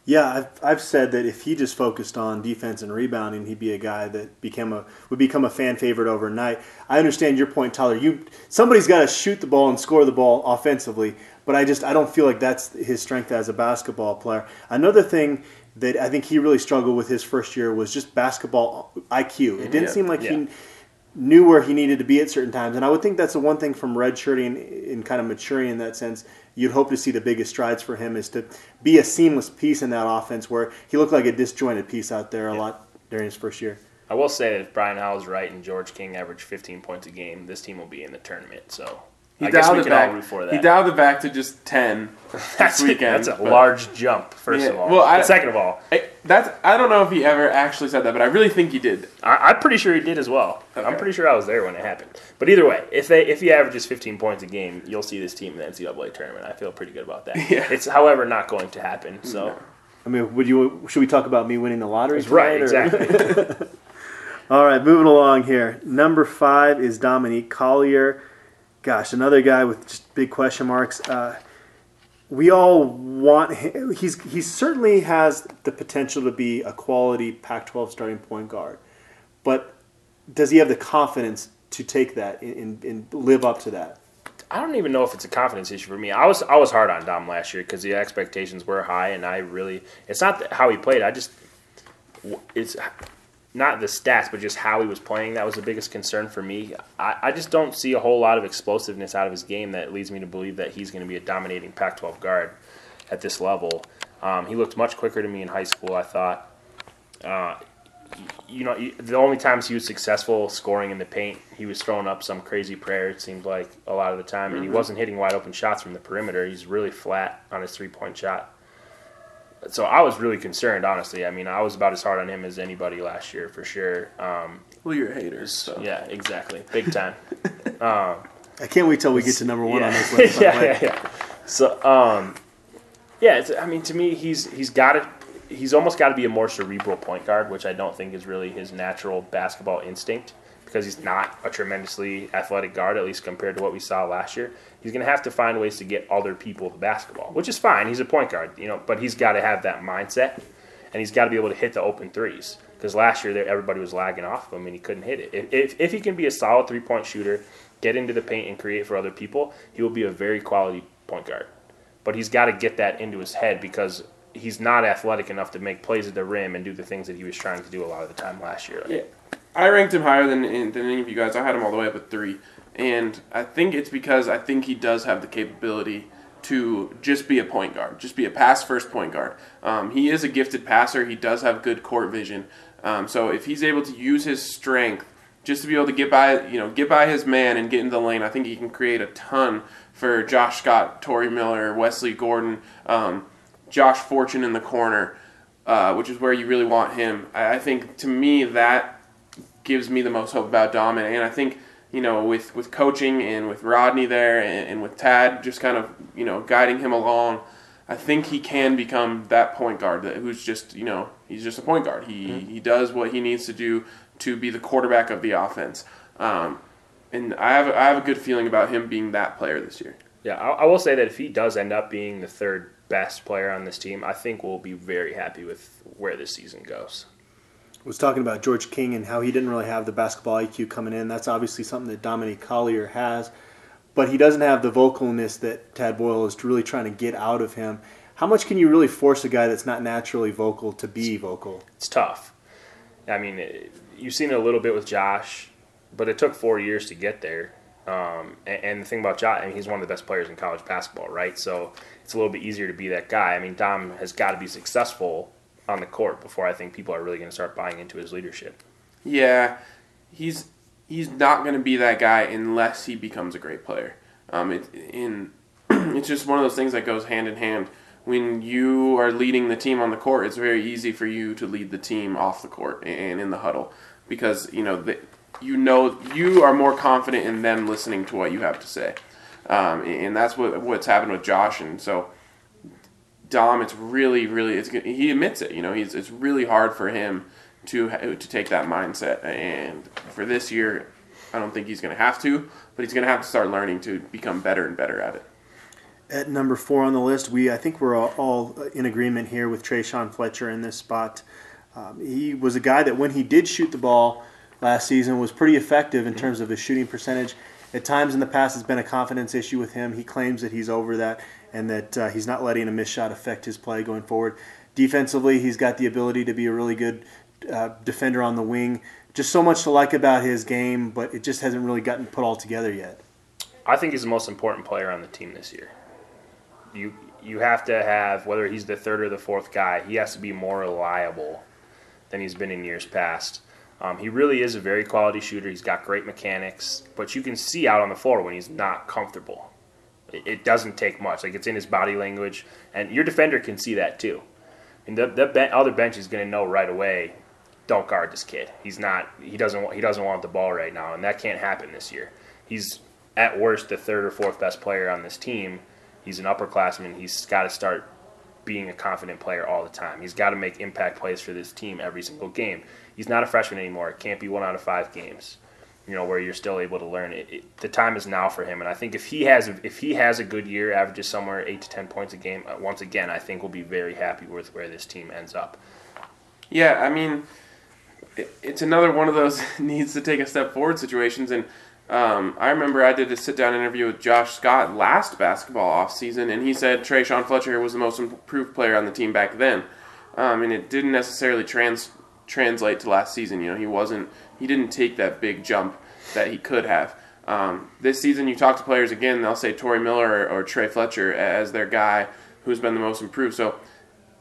Yeah, I've, I've said that if he just focused on defense and rebounding, he'd be a guy that became a would become a fan favorite overnight. I understand your point, Tyler. You somebody's got to shoot the ball and score the ball offensively, but I just I don't feel like that's his strength as a basketball player. Another thing that I think he really struggled with his first year was just basketball IQ. It didn't Yeah. seem like Yeah. he knew where he needed to be at certain times. And I would think that's the one thing from redshirting and kind of maturing in that sense. You'd hope to see the biggest strides for him is to be a seamless piece in that offense where he looked like a disjointed piece out there a lot during his first year. I will say that if Brian Howell's right and George King averaged 15 points a game, this team will be in the tournament. So he I guess dialed we it can back. all root for He dialed it back to just ten. that's, a- weekend, that's a but- large jump. First Yeah, of all, well, I- second of all, I, that's I don't know if he ever actually said that, but I really think he did. I, I'm pretty sure he did as well. I'm pretty sure I was there when it happened. But either way, if they if he averages 15 points a game, you'll see this team in the NCAA tournament. I feel pretty good about that. Yeah. It's however not going to happen. So I mean, would you? Should we talk about me winning the lottery? That's right, or- exactly. All right, moving along here. Number five is Dominique Collier. Gosh, another guy with just big question marks. Uh, we all want him. He's he certainly has the potential to be a quality Pac-12 starting point guard, but does he have the confidence to take that and, and live up to that? I don't even know if it's a confidence issue for me. I was I was hard on Dom last year because the expectations were high, and I really it's not how he played. I just it's not the stats, but just how he was playing. That was the biggest concern for me. I, I just don't see a whole lot of explosiveness out of his game that leads me to believe that he's going to be a dominating Pac-12 guard at this level. Um, he looked much quicker to me in high school. I thought. Uh, you know, the only times he was successful scoring in the paint, he was throwing up some crazy prayer. It seemed like a lot of the time, and he wasn't hitting wide open shots from the perimeter. He's really flat on his three point shot. So I was really concerned, honestly. I mean, I was about as hard on him as anybody last year for sure. Um, Well, you're haters. So. yeah, exactly, big time. I can't wait till we get to number one yeah. on this list. yeah, yeah, yeah. So, um, yeah, it's, I mean, to me, he's he's got to he's almost got to be a more cerebral point guard, which I don't think is really his natural basketball instinct because he's not a tremendously athletic guard, at least compared to what we saw last year. He's going to have to find ways to get other people the basketball, which is fine. He's a point guard, you know, but he's got to have that mindset, and he's got to be able to hit the open threes. Because last year, everybody was lagging off of him, and he couldn't hit it. If, if, if he can be a solid three point shooter, get into the paint and create for other people, he will be a very quality point guard. But he's got to get that into his head because he's not athletic enough to make plays at the rim and do the things that he was trying to do a lot of the time last year. Yeah, I ranked him higher than than any of you guys. I had him all the way up at three, and I think it's because I think he does have the capability to just be a point guard, just be a pass first point guard. Um, he is a gifted passer. He does have good court vision. Um, so if he's able to use his strength just to be able to get by, you know, get by his man and get into the lane, I think he can create a ton for Josh Scott, Tory Miller, Wesley Gordon, um, Josh Fortune in the corner, uh, which is where you really want him. I, I think to me that gives me the most hope about Dom, and, and I think you know with with coaching and with Rodney there and, and with Tad just kind of you know guiding him along. I think he can become that point guard that who's just you know he's just a point guard. He he does what he needs to do to be the quarterback of the offense. Um, and I have I have a good feeling about him being that player this year. Yeah, I, I will say that if he does end up being the third best player on this team, I think we'll be very happy with where this season goes. Was talking about George King and how he didn't really have the basketball IQ coming in. That's obviously something that Dominique Collier has, but he doesn't have the vocalness that Tad Boyle is really trying to get out of him. How much can you really force a guy that's not naturally vocal to be vocal? It's tough. I mean, it, you've seen it a little bit with Josh, but it took four years to get there. Um, and, and the thing about Josh, I mean, he's one of the best players in college basketball, right? So it's a little bit easier to be that guy. I mean, Dom has got to be successful on the court before I think people are really going to start buying into his leadership. Yeah, he's he's not going to be that guy unless he becomes a great player. Um, it, in it's just one of those things that goes hand in hand. When you are leading the team on the court, it's very easy for you to lead the team off the court and in the huddle because you know the, you know you are more confident in them listening to what you have to say, um, and that's what what's happened with Josh. And so Dom, it's really, really, it's he admits it. You know, he's it's really hard for him to to take that mindset. And for this year, I don't think he's going to have to, but he's going to have to start learning to become better and better at it. At number four on the list, we I think we're all, all in agreement here with Tre'Shaun Fletcher in this spot. Um, he was a guy that when he did shoot the ball last season was pretty effective in terms of his shooting percentage. At times in the past, it's been a confidence issue with him. He claims that he's over that and that uh, he's not letting a missed shot affect his play going forward. Defensively, he's got the ability to be a really good uh, defender on the wing. Just so much to like about his game, but it just hasn't really gotten put all together yet. I think he's the most important player on the team this year. You you have to have whether he's the third or the fourth guy, he has to be more reliable than he's been in years past. Um, he really is a very quality shooter. He's got great mechanics, but you can see out on the floor when he's not comfortable. It, doesn't take much. Like it's in his body language, and your defender can see that too. And the, the ben- other bench is going to know right away. Don't guard this kid. He's not. He doesn't. want- He doesn't want the ball right now, and that can't happen this year. He's at worst the third or fourth best player on this team. He's an upperclassman. He's got to start being a confident player all the time. He's got to make impact plays for this team every single game. He's not a freshman anymore. It can't be one out of five games. You know where you're still able to learn. It, it, the time is now for him, and I think if he has if he has a good year, averages somewhere eight to ten points a game, uh, once again, I think we'll be very happy with where this team ends up. Yeah, I mean, it, it's another one of those needs to take a step forward situations. And um, I remember I did a sit down interview with Josh Scott last basketball offseason, and he said Tre'Shaun Fletcher was the most improved player on the team back then. Um, and it didn't necessarily trans translate to last season. You know, he wasn't he didn't take that big jump that he could have. Um, this season, you talk to players again, they'll say Tory Miller or, or Trey Fletcher as their guy who's been the most improved. So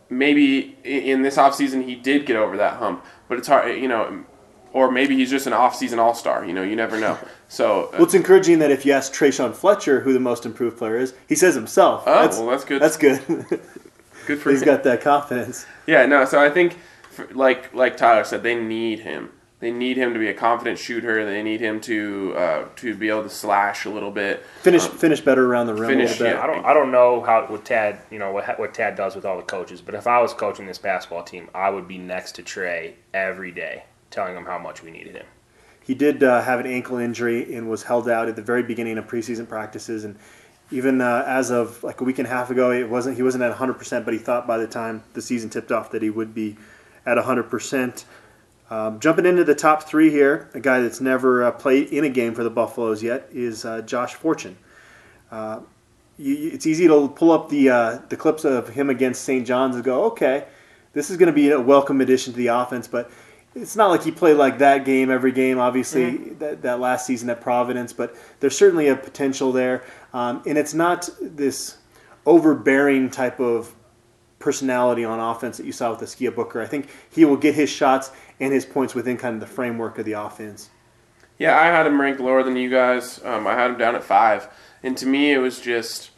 maybe in this offseason he did get over that hump, but it's hard, you know, or maybe he's just an off-season all-star. You know, you never know. So, uh, Well, it's encouraging that if you ask Tre'Shaun Fletcher who the most improved player is, he says himself. Oh, well, that's good. That's good. good for He's him. got that confidence. Yeah, no. So I think, for, like like Tyler said, they need him. They need him to be a confident shooter. They need him to uh, to be able to slash a little bit. Finish finish better around the rim finish, a bit. yeah. I don't I don't know how what Tad you know what what Tad does with all the coaches, but if I was coaching this basketball team, I would be next to Trey every day, telling him how much we needed him. He did uh, have an ankle injury and was held out at the very beginning of preseason practices, and even uh, as of like a week and a half ago, it wasn't he wasn't at 100, percent but he thought by the time the season tipped off that he would be at 100 percent. Um, jumping into the top three here, a guy that's never uh, played in a game for the Buffaloes yet is uh, Josh Fortune. Uh, you, it's easy to pull up the uh, the clips of him against St. John's and go, okay, this is going to be a welcome addition to the offense, but it's not like he played like that game every game. Obviously, that, that last season at Providence, but there's certainly a potential there, um, and it's not this overbearing type of personality on offense that you saw with Askia Booker. I think he will get his shots and his points within kind of the framework of the offense. Yeah, I had him ranked lower than you guys. Um, I had him down at five, and to me, it was just.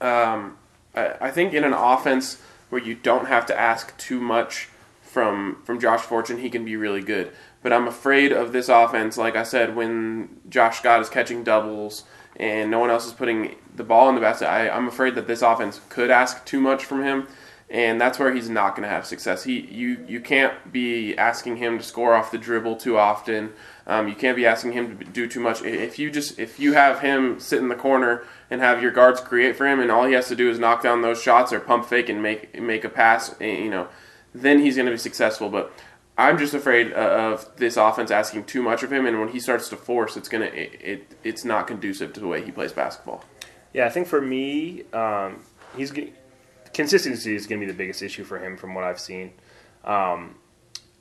Um, I, I think in an offense where you don't have to ask too much from from Josh Fortune, he can be really good. But I'm afraid of this offense. Like I said, when Josh Scott is catching doubles and no one else is putting the ball in the basket, I, I'm afraid that this offense could ask too much from him and that's where he's not going to have success. He you you can't be asking him to score off the dribble too often. Um, you can't be asking him to do too much. If you just if you have him sit in the corner and have your guards create for him, and all he has to do is knock down those shots or pump fake and make make a pass, eh, you know, then he's going to be successful. But I'm just afraid uh, of this offense asking too much of him, and when he starts to force, it's gonna it, it it's not conducive to the way he plays basketball. Yeah, I think for me, um, he's consistency is going to be the biggest issue for him from what I've seen. Um,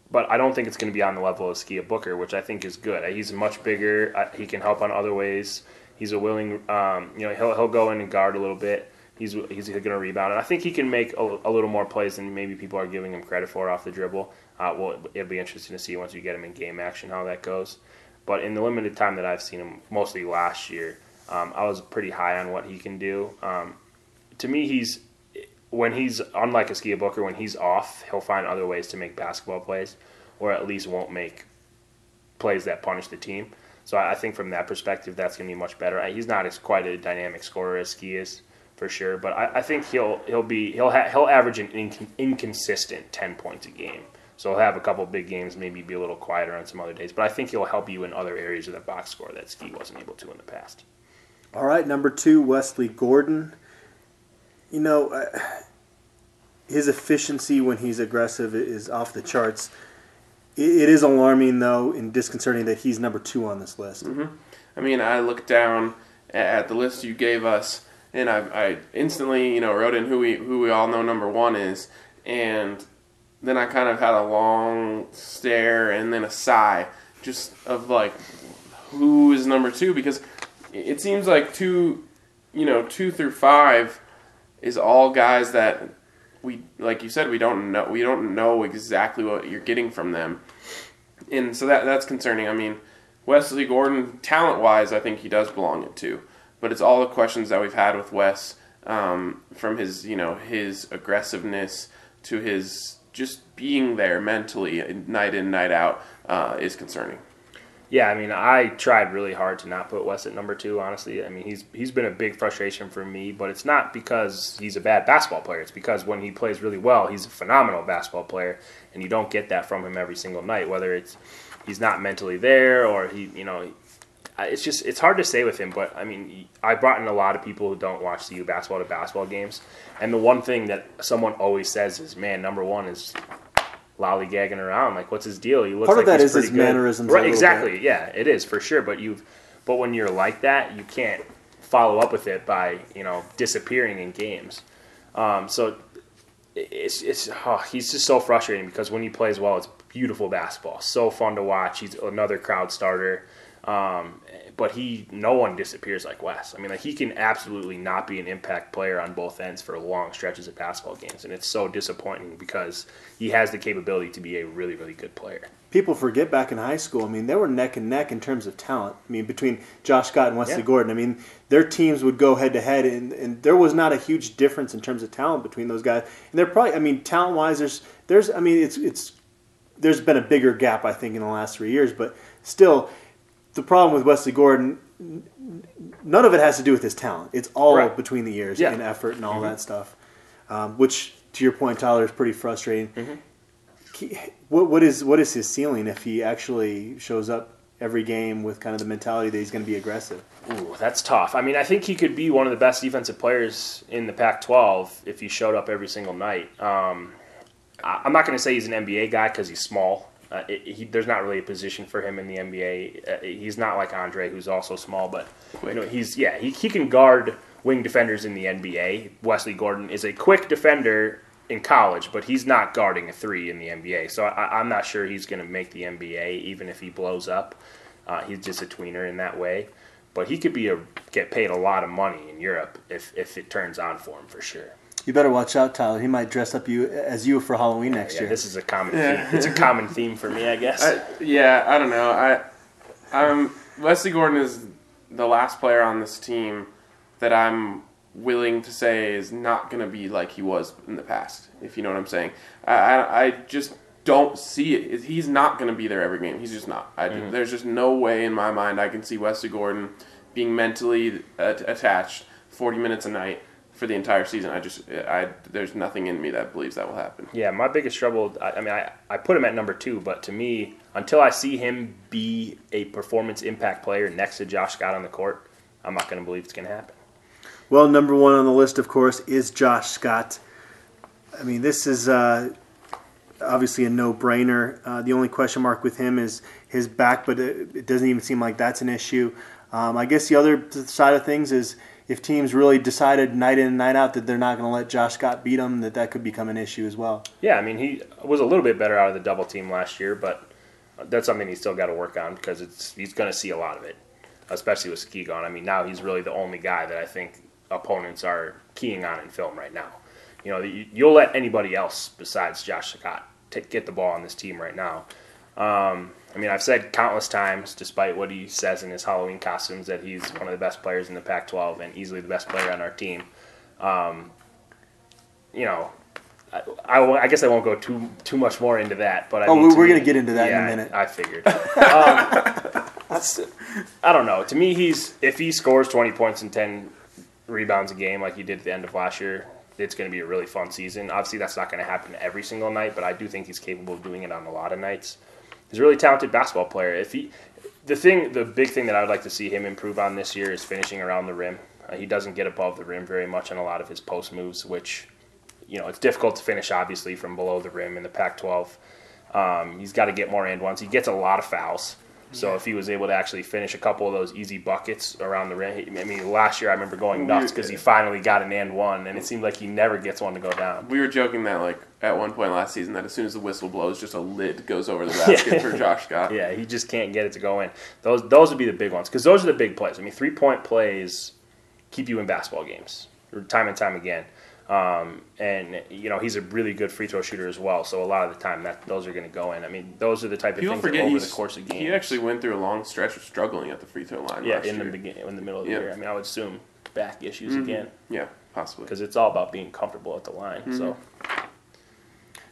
but I don't think it's going to be on the level of Askia Booker, which I think is good. He's much bigger. He can help on other ways. He's a willing, um, you know, he'll he'll go in and guard a little bit. He's he's going to rebound, and I think he can make a, a little more plays than maybe people are giving him credit for off the dribble. Uh, well, it'll be interesting to see once you get him in game action how that goes. But in the limited time that I've seen him, mostly last year, um, I was pretty high on what he can do. Um, to me, he's when he's unlike Askia Booker, when he's off, he'll find other ways to make basketball plays, or at least won't make plays that punish the team. So I I think from that perspective, that's going to be much better. He's not as quite a dynamic scorer as Ski is for sure, but I, I think he'll he'll be he'll ha- he'll average an inc- inconsistent ten points a game. So he'll have a couple big games, maybe be a little quieter on some other days, but I think he'll help you in other areas of the box score that Ski wasn't able to in the past. All right, number two, Wesley Gordon. You know, uh, his efficiency when he's aggressive is off the charts. It, it is alarming, though, and disconcerting that he's number two on this list. I mean, I looked down at the list you gave us, and I, I instantly, you know, wrote in who we who we all know number one is, and then I kind of had a long stare and then a sigh, just of like, who is number two? Because it seems like two, you know, two through five is all guys that we, like you said, we don't know. We don't know exactly what you're getting from them. and so that that's concerning. I mean, Wesley Gordon, talent wise, I think he does belong at two, but it's all the questions that we've had with Wes, um, from his you know his aggressiveness to his just being there mentally night in night out uh, is concerning. Yeah, I mean, I tried really hard to not put Wes at number two. Honestly, I mean, he's he's been a big frustration for me, but it's not because he's a bad basketball player. It's because when he plays really well, he's a phenomenal basketball player, and you don't get that from him every single night. Whether it's he's not mentally there or he, you know, it's just it's hard to say with him. But I mean, I brought in a lot of people who don't watch CU basketball to basketball games, and the one thing that someone always says is, "Man, number one is." lollygagging around. Like, what's his deal? He looks Part of like that he's is his good. mannerisms Right, exactly. Yeah, it is for sure. But you've, but when you're like that, you can't follow up with it by you know disappearing in games. Um, so it's it's oh, he's just so frustrating because when he plays well, it's beautiful basketball, so fun to watch. He's another crowd starter. Um, but he, no one disappears like Wes. I mean, like he can absolutely not be an impact player on both ends for long stretches of basketball games, and it's so disappointing because he has the capability to be a really, really good player. People forget back in high school. I mean, they were neck and neck in terms of talent. I mean, between Josh Scott and Wesley Yeah. Gordon. I mean, their teams would go head to head, and and there was not a huge difference in terms of talent between those guys. And they're probably, I mean, talent wise, there's there's, I mean, it's it's there's been a bigger gap, I think, in the last three years. But still, the problem with Wesley Gordon, none of it has to do with his talent. It's all Right. between the years Yeah. and effort and all that stuff. Um, which, to your point, Tyler, is pretty frustrating. He- What, what is what is his ceiling if he actually shows up every game with kind of the mentality that he's going to be aggressive? Ooh, that's tough. I mean, I think he could be one of the best defensive players in the Pac-12 if he showed up every single night. Um, I'm not going to say he's an NBA guy because he's small. Uh, it, he, there's not really a position for him in the NBA. Uh, he's not like Andre, who's also small, but you know, he's yeah, he, he can guard wing defenders in the NBA. Wesley Gordon is a quick defender in college, but he's not guarding a three in the NBA. So I, I'm not sure he's going to make the NBA, even if he blows up. Uh, he's just a tweener in that way, but he could be a get paid a lot of money in Europe if if it turns on for him for sure. You better watch out, Tyler. He might dress up you as you for Halloween next Yeah, year. this is a common Yeah. theme. It's a common theme for me, I guess. I, yeah, I don't know. I, um, Wesley Gordon is the last player on this team that I'm willing to say is not going to be like he was in the past. If you know what I'm saying, I, I, I just don't see it. He's not going to be there every game. He's just not. I, There's just no way in my mind I can see Wesley Gordon being mentally at- attached 40 minutes a night for the entire season. I just, I, there's nothing in me that believes that will happen. Yeah, my biggest trouble. I, I mean, I, I put him at number two, but to me, until I see him be a performance impact player next to Josh Scott on the court, I'm not going to believe it's going to happen. Well, number one on the list, of course, is Josh Scott. I mean, this is uh, obviously a no-brainer. Uh, the only question mark with him is his back, but it, it doesn't even seem like that's an issue. Um, I guess the other side of things is if teams really decided night in and night out that they're not going to let Josh Scott beat them, that that could become an issue as well. Yeah, I mean, he was a little bit better out of the double team last year, but that's something he's still got to work on because it's he's going to see a lot of it, especially with Ski gone. I mean, now he's really the only guy that I think opponents are keying on in film right now. You know, you, you'll let anybody else besides Josh Scott get the ball on this team right now. Um, I mean, I've said countless times, despite what he says in his Halloween costumes, that he's one of the best players in the Pac-12 and easily the best player on our team. Um, you know, I, I, I guess I won't go too too much more into that. But I Oh, we're- to gonna get into that in a minute. I, I figured. um, that's- I don't know. To me, he's if he scores twenty points and ten rebounds a game like he did at the end of last year, it's going to be a really fun season. Obviously, that's not going to happen every single night, but I do think he's capable of doing it on a lot of nights. He's a really talented basketball player. If he, the thing, the big thing that I would like to see him improve on this year is finishing around the rim. Uh, he doesn't get above the rim very much on a lot of his post moves, which, you know, it's difficult to finish obviously from below the rim in the Pac-12. Um, he's got to get more and ones. He gets a lot of fouls. So if he was able to actually finish a couple of those easy buckets around the rim, I mean, last year I remember going nuts because he finally got an and one, and it seemed like he never gets one to go down. We were joking that like at one point last season that as soon as the whistle blows, just a lid goes over the basket for Josh Scott. Yeah, he just can't get it to go in. Those those would be the big ones because those are the big plays. I mean, three point plays keep you in basketball games time and time again. Um, and you know he's a really good free throw shooter as well. So a lot of the time that those are going to go in. I mean, those are the type of People things that forget over the course of games. he actually went through a long stretch of struggling at the free throw line. yeah, last in the beginning, in the middle of the Yeah. year. I mean, I would assume back issues Mm-hmm. again Yeah, possibly. because it's all about being comfortable at the line. So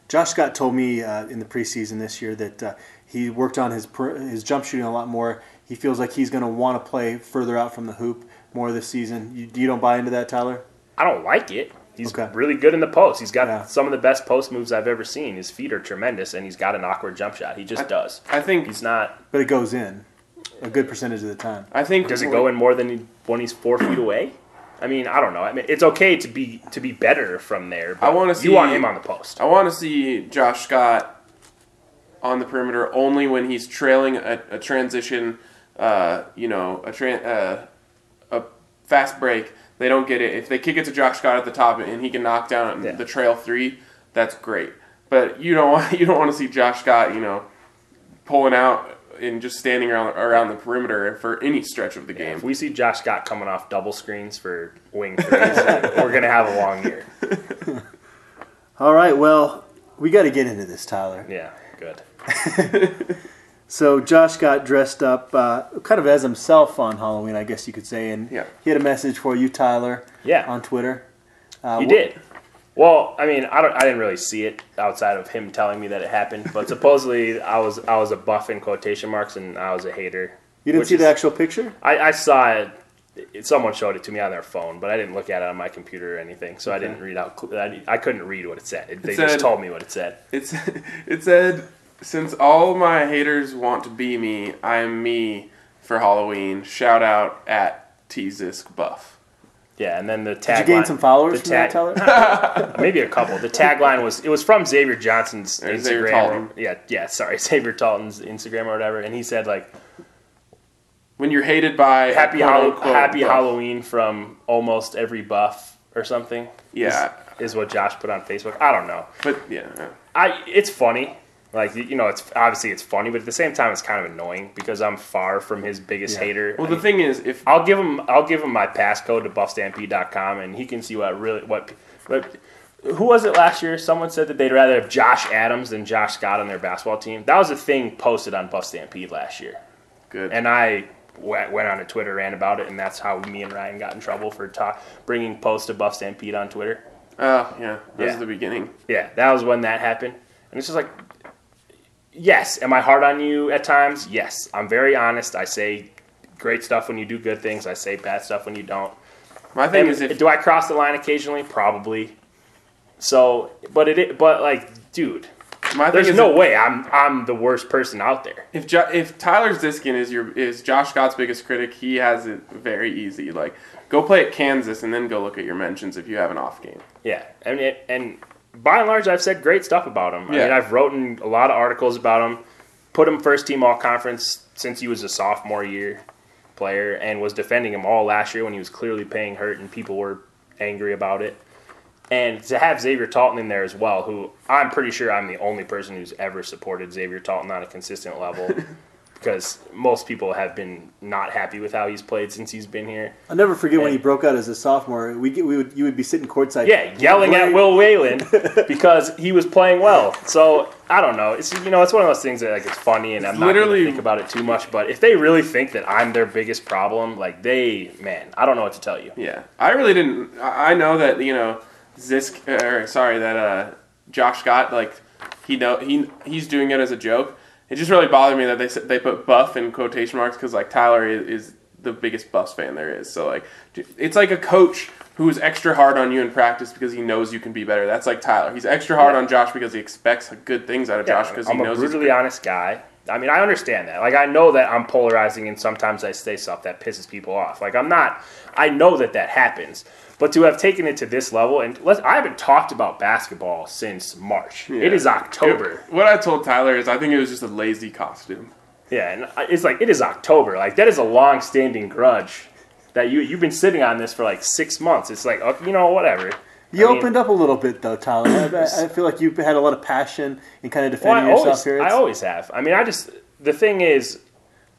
Josh Scott told me uh, in the preseason this year that uh, he worked on his per- his jump shooting a lot more. He feels like he's going to want to play further out from the hoop more this season. You, you don't buy into that, Tyler? I don't like it. He's Okay. really good in the post. He's got Yeah. some of the best post moves I've ever seen. His feet are tremendous, and he's got an awkward jump shot. He just does. I think He's not. But it goes in a good percentage of the time. I think Does it go in more than he, when he's four feet away? I mean, I don't know. I mean, it's okay to be to be better from there. But I wanna You see- want him on the post. I want to see Josh Scott on the perimeter only when he's trailing a, a transition, uh, you know, a tran uh, a fast break. They don't get it. If they kick it to Josh Scott at the top and he can knock down Yeah. the trail three, that's great. But you don't want you don't want to see Josh Scott, you know, pulling out and just standing around around the perimeter for any stretch of the game. If we see Josh Scott coming off double screens for wing threes, we're gonna have a long year. All right, well, we got to get into this, Tyler. Yeah, good. So Josh got dressed up uh, kind of as himself on Halloween, I guess you could say, and Yeah. he had a message for you, Tyler, Yeah. on Twitter. Uh, He wh- did. Well, I mean, I don't. I didn't really see it outside of him telling me that it happened. But supposedly, I was I was a buff in quotation marks, and I was a hater. You didn't which see is- the actual picture? I, I saw it. it- Someone showed it to me on their phone, but I didn't look at it on my computer or anything, so I didn't read out. cl- I, I couldn't read what it said. It, they said- just told me what it said. It's it said since all my haters want to be me, I'm me for Halloween. Shout out at T Zisk Buff. Yeah, and then the tagline. Did you gain some followers the from that, tag- Maybe a couple. The tagline was it was from Xavier Johnson's Or Instagram. Xavier Talton. Yeah, yeah. Sorry, Xavier Talton's Instagram or whatever, and he said like When you're hated by Happy quote, Hallow- unquote, Happy buff. Halloween from almost every buff or something. Yeah, is, is what Josh put on Facebook. I don't know. but yeah, yeah. I it's funny. Like you know, it's obviously it's funny, but at the same time, it's kind of annoying because I'm far from his biggest Yeah. hater. Well, I the mean, thing is, if I'll give him I'll give him my passcode to buffstampede.com and he can see what really what what who was it last year? Someone said that they'd rather have Josh Adams than Josh Scott on their basketball team. That was a thing posted on Buff Stampede last year, good, and I went, on a Twitter rant about it, and that's how me and Ryan got in trouble for ta- bringing posts to Buff Stampede on Twitter. oh yeah, that Yeah. was the beginning. Yeah, that was when that happened. And it's just like, yes, am I hard on you at times? Yes. I'm very honest. I say great stuff when you do good things, I say bad stuff when you don't. My thing And is, if do I cross the line occasionally? Probably. So, but it, but like, dude, my thing there's no if, way I'm I'm the worst person out there. if jo- if Tyler Ziskin is your is Josh Scott's biggest critic, he has it very easy. Like, go play at Kansas and then go look at your mentions if you have an off game. Yeah, and it, and by and large, I've said great stuff about him. I mean, I've written a lot of articles about him. Put him first team all conference since he was a sophomore year player, and was defending him all last year when he was clearly paying hurt, and people were angry about it. And to have Xavier Talton in there as well, who I'm pretty sure I'm the only person who's ever supported Xavier Talton on a consistent level, because most people have been not happy with how he's played since he's been here. I'll never forget when he broke out as a sophomore. We, get, we would you would be sitting courtside. Yeah, yelling at Will Wayland because he was playing well. So I don't know. It's you know it's one of those things that like it's funny and I'm not Literally- gonna think about it too much. But if they really think that I'm their biggest problem, like they man, I don't know what to tell you. Yeah, I really didn't. I I know that you know Zisk, or sorry, that uh, Josh Scott, like he know he he's doing it as a joke. It just really bothered me that they said they put buff in quotation marks because like Tyler is, is the biggest Buffs fan there is. So like it's like a coach who's extra hard on you in practice because he knows you can be better. That's like Tyler. He's extra hard on Josh because he expects good things out of Josh because he I'm a knows he's brutally honest guy. I mean, I understand that. Like, I know that I'm polarizing, and sometimes I say stuff that pisses people off. Like, I'm not. I know that that happens, but to have taken it to this level, and let's, I haven't talked about basketball since March. It is October. What I told Tyler is I think it was just a lazy costume. Yeah, and it's like it is October. Like that is a long-standing grudge that you you've been sitting on this for like six months. It's like oh, you know whatever. You I mean, opened up a little bit though, Tyler. I, I- I feel like you've had a lot of passion in kind of defending I yourself always, here. I always have. I mean, I just the thing is,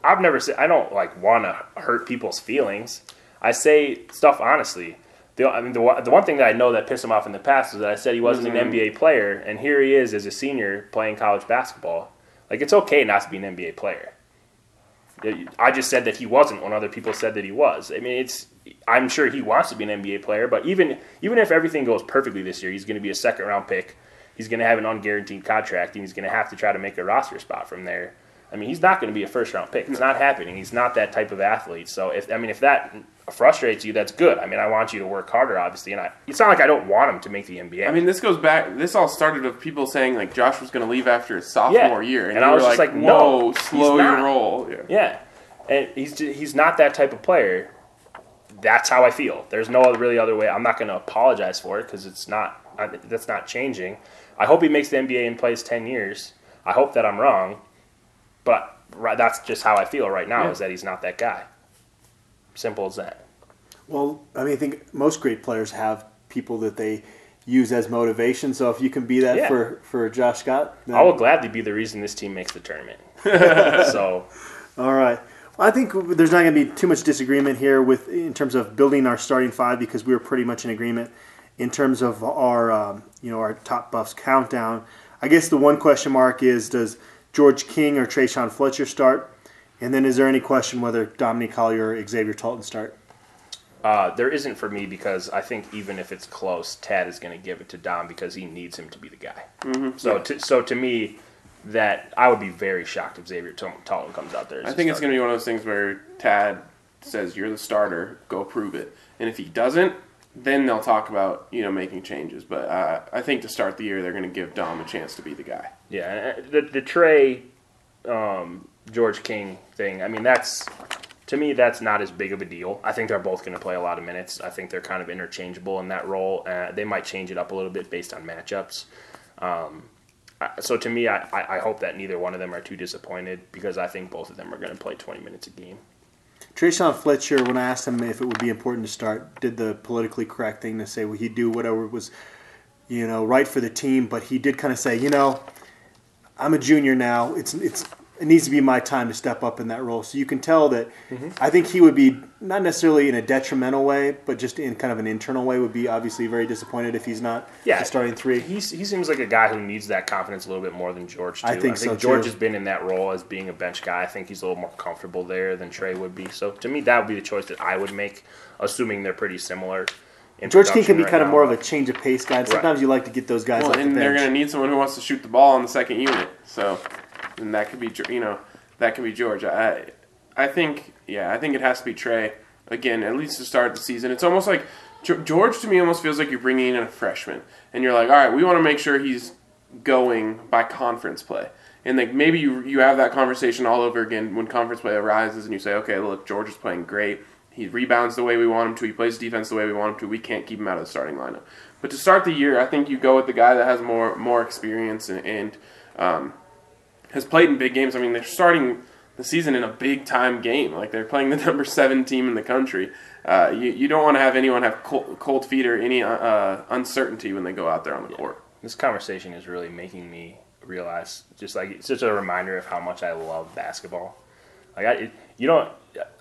I've never said I don't like want to hurt people's feelings. I say stuff honestly. The, I mean, the, one- the one thing that I know that pissed him off in the past is that I said he wasn't Mm-hmm. an NBA player, and here he is as a senior playing college basketball. Like, it's okay not to be an NBA player. I just said that he wasn't when other people said that he was. I mean, it's. I'm sure he wants to be an NBA player, but even even if everything goes perfectly this year, he's going to be a second round pick. He's going to have an unguaranteed contract, and he's going to have to try to make a roster spot from there. I mean, he's not going to be a first round pick. It's not happening. He's not that type of athlete. So if I mean, if that frustrates you, that's good. I mean, I want you to work harder, obviously, and I, it's not like I don't want him to make the NBA. I mean, this goes back. This all started with people saying like Josh was going to leave after his sophomore Yeah. year, and, And I was like, like, no, "Whoa, he's slow your roll." Yeah. Yeah, and he's he's not that type of player. That's how I feel. There's no other, really other way. I'm not going to apologize for it because it's not. I, that's not changing. I hope he makes the NBA and plays ten years. I hope that I'm wrong, but right, that's just how I feel right now. Yeah. Is that he's not that guy. Simple as that. Well, I mean, I think most great players have people that they use as motivation. So if you can be that Yeah. for, for Josh Scott, then, I will gladly be the reason this team makes the tournament. so all right. Well, I think there's not going to be too much disagreement here with in terms of building our starting five because we were pretty much in agreement in terms of our um, you know our top buffs countdown. I guess the one question mark is does George King or Tre'Shaun Fletcher start? And then is there any question whether Dominique Collier or Xavier Talton start? Uh, there isn't for me because I think even if it's close, Tad is going to give it to Dom because he needs him to be the guy. Mm-hmm. So, to, so to me, that I would be very shocked if Xavier Talton comes out there. as I a think it's going to be one of those things where Tad says you're the starter, go prove it, and if he doesn't, then they'll talk about you know making changes. But uh, I think to start the year, they're going to give Dom a chance to be the guy. Yeah, uh, the the Trey um, George King thing. I mean, that's to me that's not as big of a deal. I think they're both going to play a lot of minutes. I think they're kind of interchangeable in that role. Uh, they might change it up a little bit based on matchups. Um, so to me, I, I I hope that neither one of them are too disappointed because I think both of them are going to play 20 minutes a game. Tre'Shaun Fletcher, when I asked him if it would be important to start, did the politically correct thing to say well, he'd do whatever was, you know, right for the team. But he did kind of say, you know, I'm a junior now. It's it's it needs to be my time to step up in that role. So you can tell that I think he would be not necessarily in a detrimental way, but just in kind of an internal way would be obviously very disappointed if he's not Yeah. starting three. He's, he seems like a guy who needs that confidence a little bit more than George. Too. I think so, George too. has been in that role as being a bench guy. I think he's a little more comfortable there than Trey would be. So to me, that would be the choice that I would make, assuming they're pretty similar. in George King can be right kind of more of a change of pace guy. And sometimes you like to get those guys Well, off the and they're going to need someone who wants to shoot the ball on the second unit. So, and that could be you know that could be George. I I think yeah, I think it has to be Trey again at least to start the season. It's almost like George to me almost feels like you're bringing in a freshman, and you're like, all right, we want to make sure he's going by conference play. And like maybe you you have that conversation all over again when conference play arises, and you say, okay, look, George is playing great. He rebounds the way we want him to. He plays defense the way we want him to. We can't keep him out of the starting lineup. But to start the year, I think you go with the guy that has more more experience and, and um, has played in big games. I mean, they're starting the season in a big time game. Like they're playing the number seven team in the country. Uh, you, you don't want to have anyone have cold, cold feet or any uh, uncertainty when they go out there on the court. This conversation is really making me realize, just like it's just a reminder of how much I love basketball. Like I, it, you know,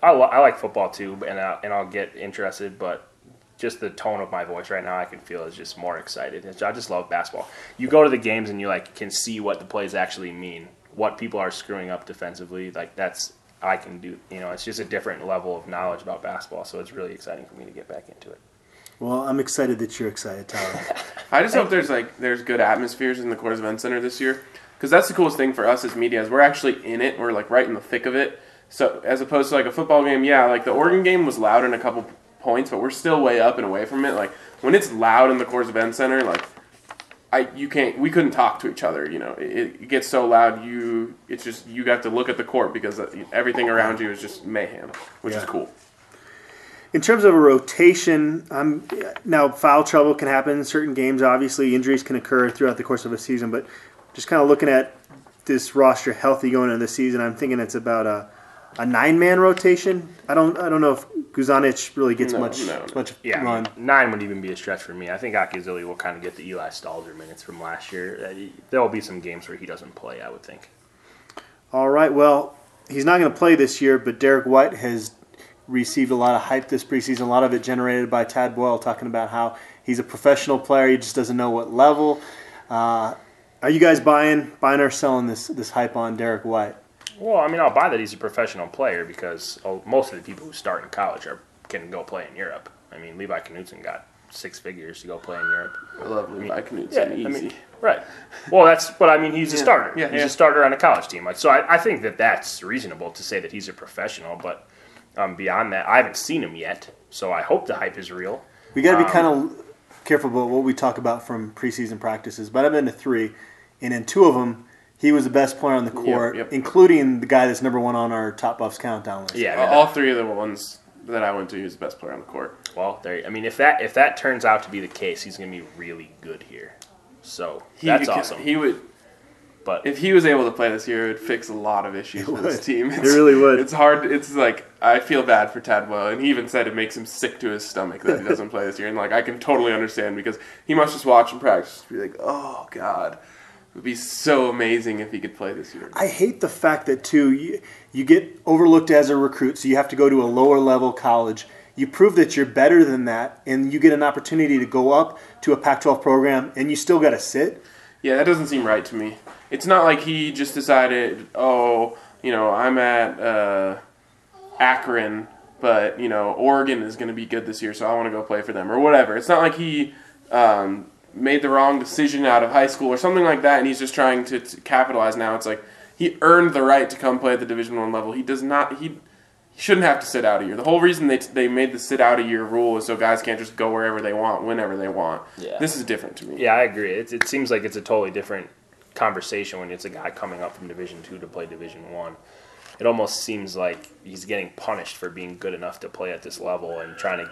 I, I like football too, and I, and I'll get interested, but just the tone of my voice right now, I can feel is just more excited. I just love basketball. You go to the games and you like can see what the plays actually mean, what people are screwing up defensively. Like that's I can do. You know, it's just a different level of knowledge about basketball. So it's really exciting for me to get back into it. well, I'm excited that you're excited, Tyler. I just hope there's like there's good atmospheres in the Coors Event Center this year because that's the coolest thing for us as media is we're actually in it. We're like right in the thick of it. So as opposed to like a football game, yeah, like the Oregon game was loud in a couple points, but we're still way up and away from it. Like when it's loud in the Coors Event Center, like I you can't we couldn't talk to each other. You know, it, it gets so loud. You it's just you got to look at the court because uh, everything around you is just mayhem, which is cool. In terms of a rotation, I'm, now foul trouble can happen in certain games. Obviously, injuries can occur throughout the course of a season. But just kind of looking at this roster healthy going into the season, I'm thinking it's about a, a nine man rotation. I don't I don't know if Guzonjic really gets No, much no, no. much Yeah, run. nine would even be a stretch for me. I think Akyazili will kind of get the Eli Stalzer minutes from last year. Uh, There will be some games where he doesn't play. I would think. All right, well, he's not going to play this year, but Derrick White has received a lot of hype this preseason. A lot of it generated by Tad Boyle talking about how he's a professional player. He just doesn't know what level. Uh, are you guys buying, buying or selling this this hype on Derrick White? Well, I mean, I'll buy that he's a professional player because uh, most of the people who start in college are can go play in Europe. I mean, Levi Knutson got six figures to go play in Europe. I love Levi Knutson. Yeah, easy. I mean, right. Well, that's, but I mean, he's a starter. yeah, he's yeah. a starter on a college team. Like, so I, I think that that's reasonable to say that he's a professional. But um, beyond that, I haven't seen him yet, so I hope the hype is real. We got to Um, be kind of careful about what we talk about from preseason practices. But I've been to three, and in two of them, he was the best player on the court, yep. including the guy that's number one on our top buffs countdown list. Yeah, I all three of the ones that I went to, he was the best player on the court. Well, there. I mean, if that if that turns out to be the case, he's going to be really good here. So He that's awesome. He would, but if he was able to play this year, it would fix a lot of issues with would. his team. It really would. It's hard. It's like I feel bad for Tad Boyle, and he even said it makes him sick to his stomach that he doesn't play this year. And like I can totally understand because he must just watch and practice, and be like, oh god, it would be so amazing if he could play this year. I hate the fact that too you, you get overlooked as a recruit, so you have to go to a lower level college. You prove that you're better than that, and you get an opportunity to go up to a Pac-12 program, and you still got to sit. Yeah, that doesn't seem right to me. It's not like he just decided, oh, you know, I'm at uh, Akron, but you know, Oregon is going to be good this year, so I want to go play for them or whatever. It's not like he um, made the wrong decision out of high school or something like that, and he's just trying to, to capitalize now. It's like he earned the right to come play at the Division One level. He does not. He. He shouldn't have to sit out a year. The whole reason they, they made the sit out a year rule is so guys can't just go wherever they want, whenever they want. Yeah. This is different to me. yeah, I agree. It, it seems like it's a totally different conversation when it's a guy coming up from Division Two to play Division One. It almost seems like he's getting punished for being good enough to play at this level and trying to,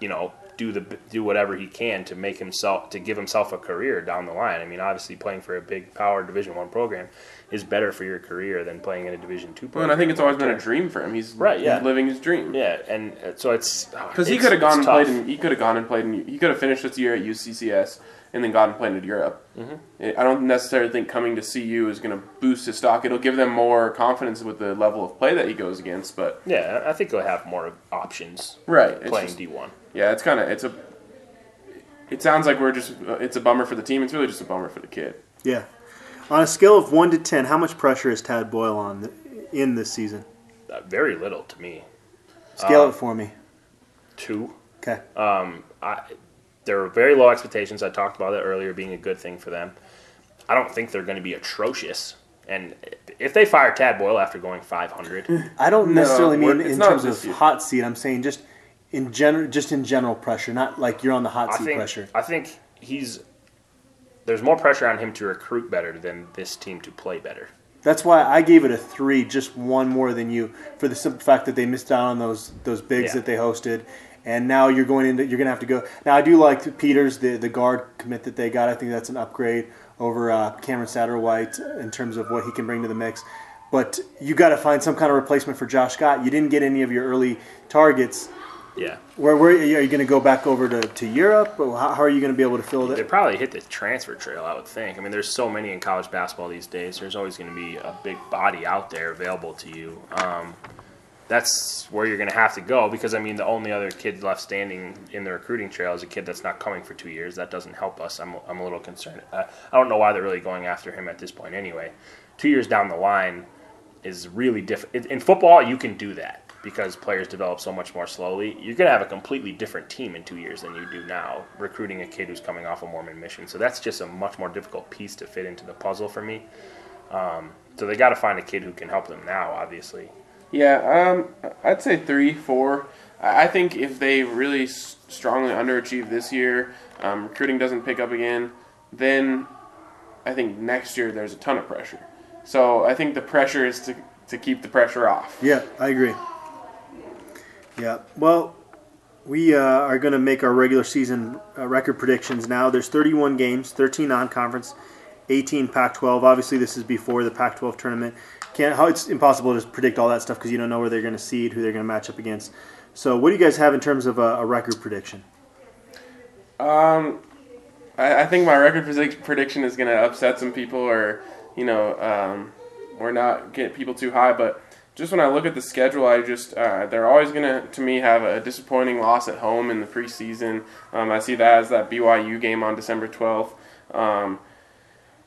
you know, do the do whatever he can to make himself to give himself a career down the line. I mean, obviously playing for a big power Division One program is better for your career than playing in a Division Two program. Well, and I think it's always been a dream for him. He's Right, yeah. he's living his dream. Yeah, and uh, so it's Because he could have gone and played in. He could have gone and played in. He could have finished this year at UCCS and then gone and played in Europe. Mm-hmm. I don't necessarily think coming to CU is going to boost his stock. It'll give them more confidence with the level of play that he goes against. But Yeah, I think he'll have more options right, playing D one. Yeah, it's kind of it's a. It sounds like we're just. uh, It's a bummer for the team. It's really just a bummer for the kid. Yeah. On a scale of one to ten, how much pressure is Tad Boyle on th- in this season? Uh, very little to me. Scale Uh, it for me. Two. Okay. I, there are very low expectations. I talked about that earlier being a good thing for them. I don't think they're going to be atrocious. And if they fire Tad Boyle after going 500, I don't No, necessarily mean in terms of hot seat. I'm saying just in general, just in general pressure, not like you're on the hot I seat think pressure. I think he's there's more pressure on him to recruit better than this team to play better. That's why I gave it a three, just one more than you, for the simple fact that they missed out on those those bigs Yeah. that they hosted, and now you're going into you're gonna have to go. Now I do like Peters, the the guard commit that they got. I think that's an upgrade over uh, Cameron Satterwhite in terms of what he can bring to the mix. But you got to find some kind of replacement for Josh Scott. You didn't get any of your early targets. Yeah. Where, where are you going to go back over to, to Europe? How, how are you going to be able to fill it? They probably hit the transfer trail, I would think. I mean, there's so many in college basketball these days. There's always going to be a big body out there available to you. Um, that's where you're going to have to go because, I mean, the only other kid left standing in the recruiting trail is a kid that's not coming for two years. That doesn't help us. I'm, I'm a little concerned. I, I don't know why they're really going after him at this point anyway. Two years down the line is really different. In football, you can do that because players develop so much more slowly. You're going to have a completely different team in two years than you do now, recruiting a kid who's coming off a Mormon mission. So that's just a much more difficult piece to fit into the puzzle for me. Um, so they got to find a kid who can help them now, obviously. Yeah, um, I'd say three, four. I I think if they really strongly underachieve this year, um, recruiting doesn't pick up again, then I think next year there's a ton of pressure. So I think the pressure is to, to keep the pressure off. Yeah, I agree. Yeah. Well, we uh, are going to make our regular season uh, record predictions now. There's 31 games, 13 non-conference, 18 Pac-12. Obviously, this is before the Pac-12 tournament. Can't how it's impossible to predict all that stuff because you don't know where they're going to seed, who they're going to match up against. So, what do you guys have in terms of a, a record prediction? Um, I, I think my record predict- prediction is going to upset some people, or you know, um, or not get people too high. But just when I look at the schedule, I just uh, they're always gonna to me have a disappointing loss at home in the preseason. Um, I see that as that BYU game on December twelfth. Um,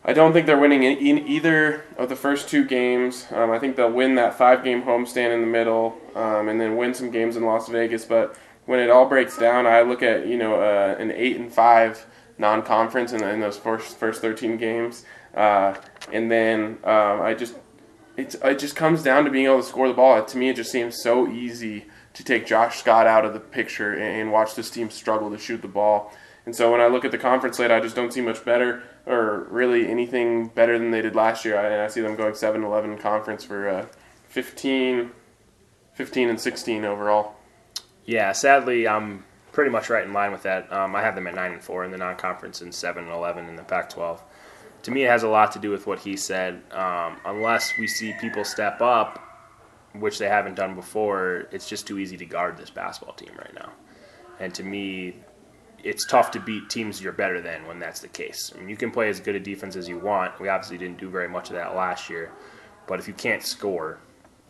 I don't think they're winning in, either of the first two games. Um, I think they'll win that five game homestand in the middle, um, and then win some games in Las Vegas. But when it all breaks down, I look at you know uh, an eight and five non conference in, in those first first thirteen games, uh, and then um, I just it's, it just comes down to being able to score the ball. To me, it just seems so easy to take Josh Scott out of the picture and, watch this team struggle to shoot the ball. And so when I look at the conference slate, I just don't see much better or really anything better than they did last year. And I see them going 7 11 conference for uh, 15, 15 and 16 overall. Yeah, sadly, I'm pretty much right in line with that. Um, I have them at nine and four in the non-conference and seven and eleven in the Pac-12. To me, it has a lot to do with what he said. Um, unless we see people step up, which they haven't done before, it's just too easy to guard this basketball team right now. And to me, it's tough to beat teams you're better than when that's the case. I mean, you can play as good a defense as you want. We obviously didn't do very much of that last year, but if you can't score,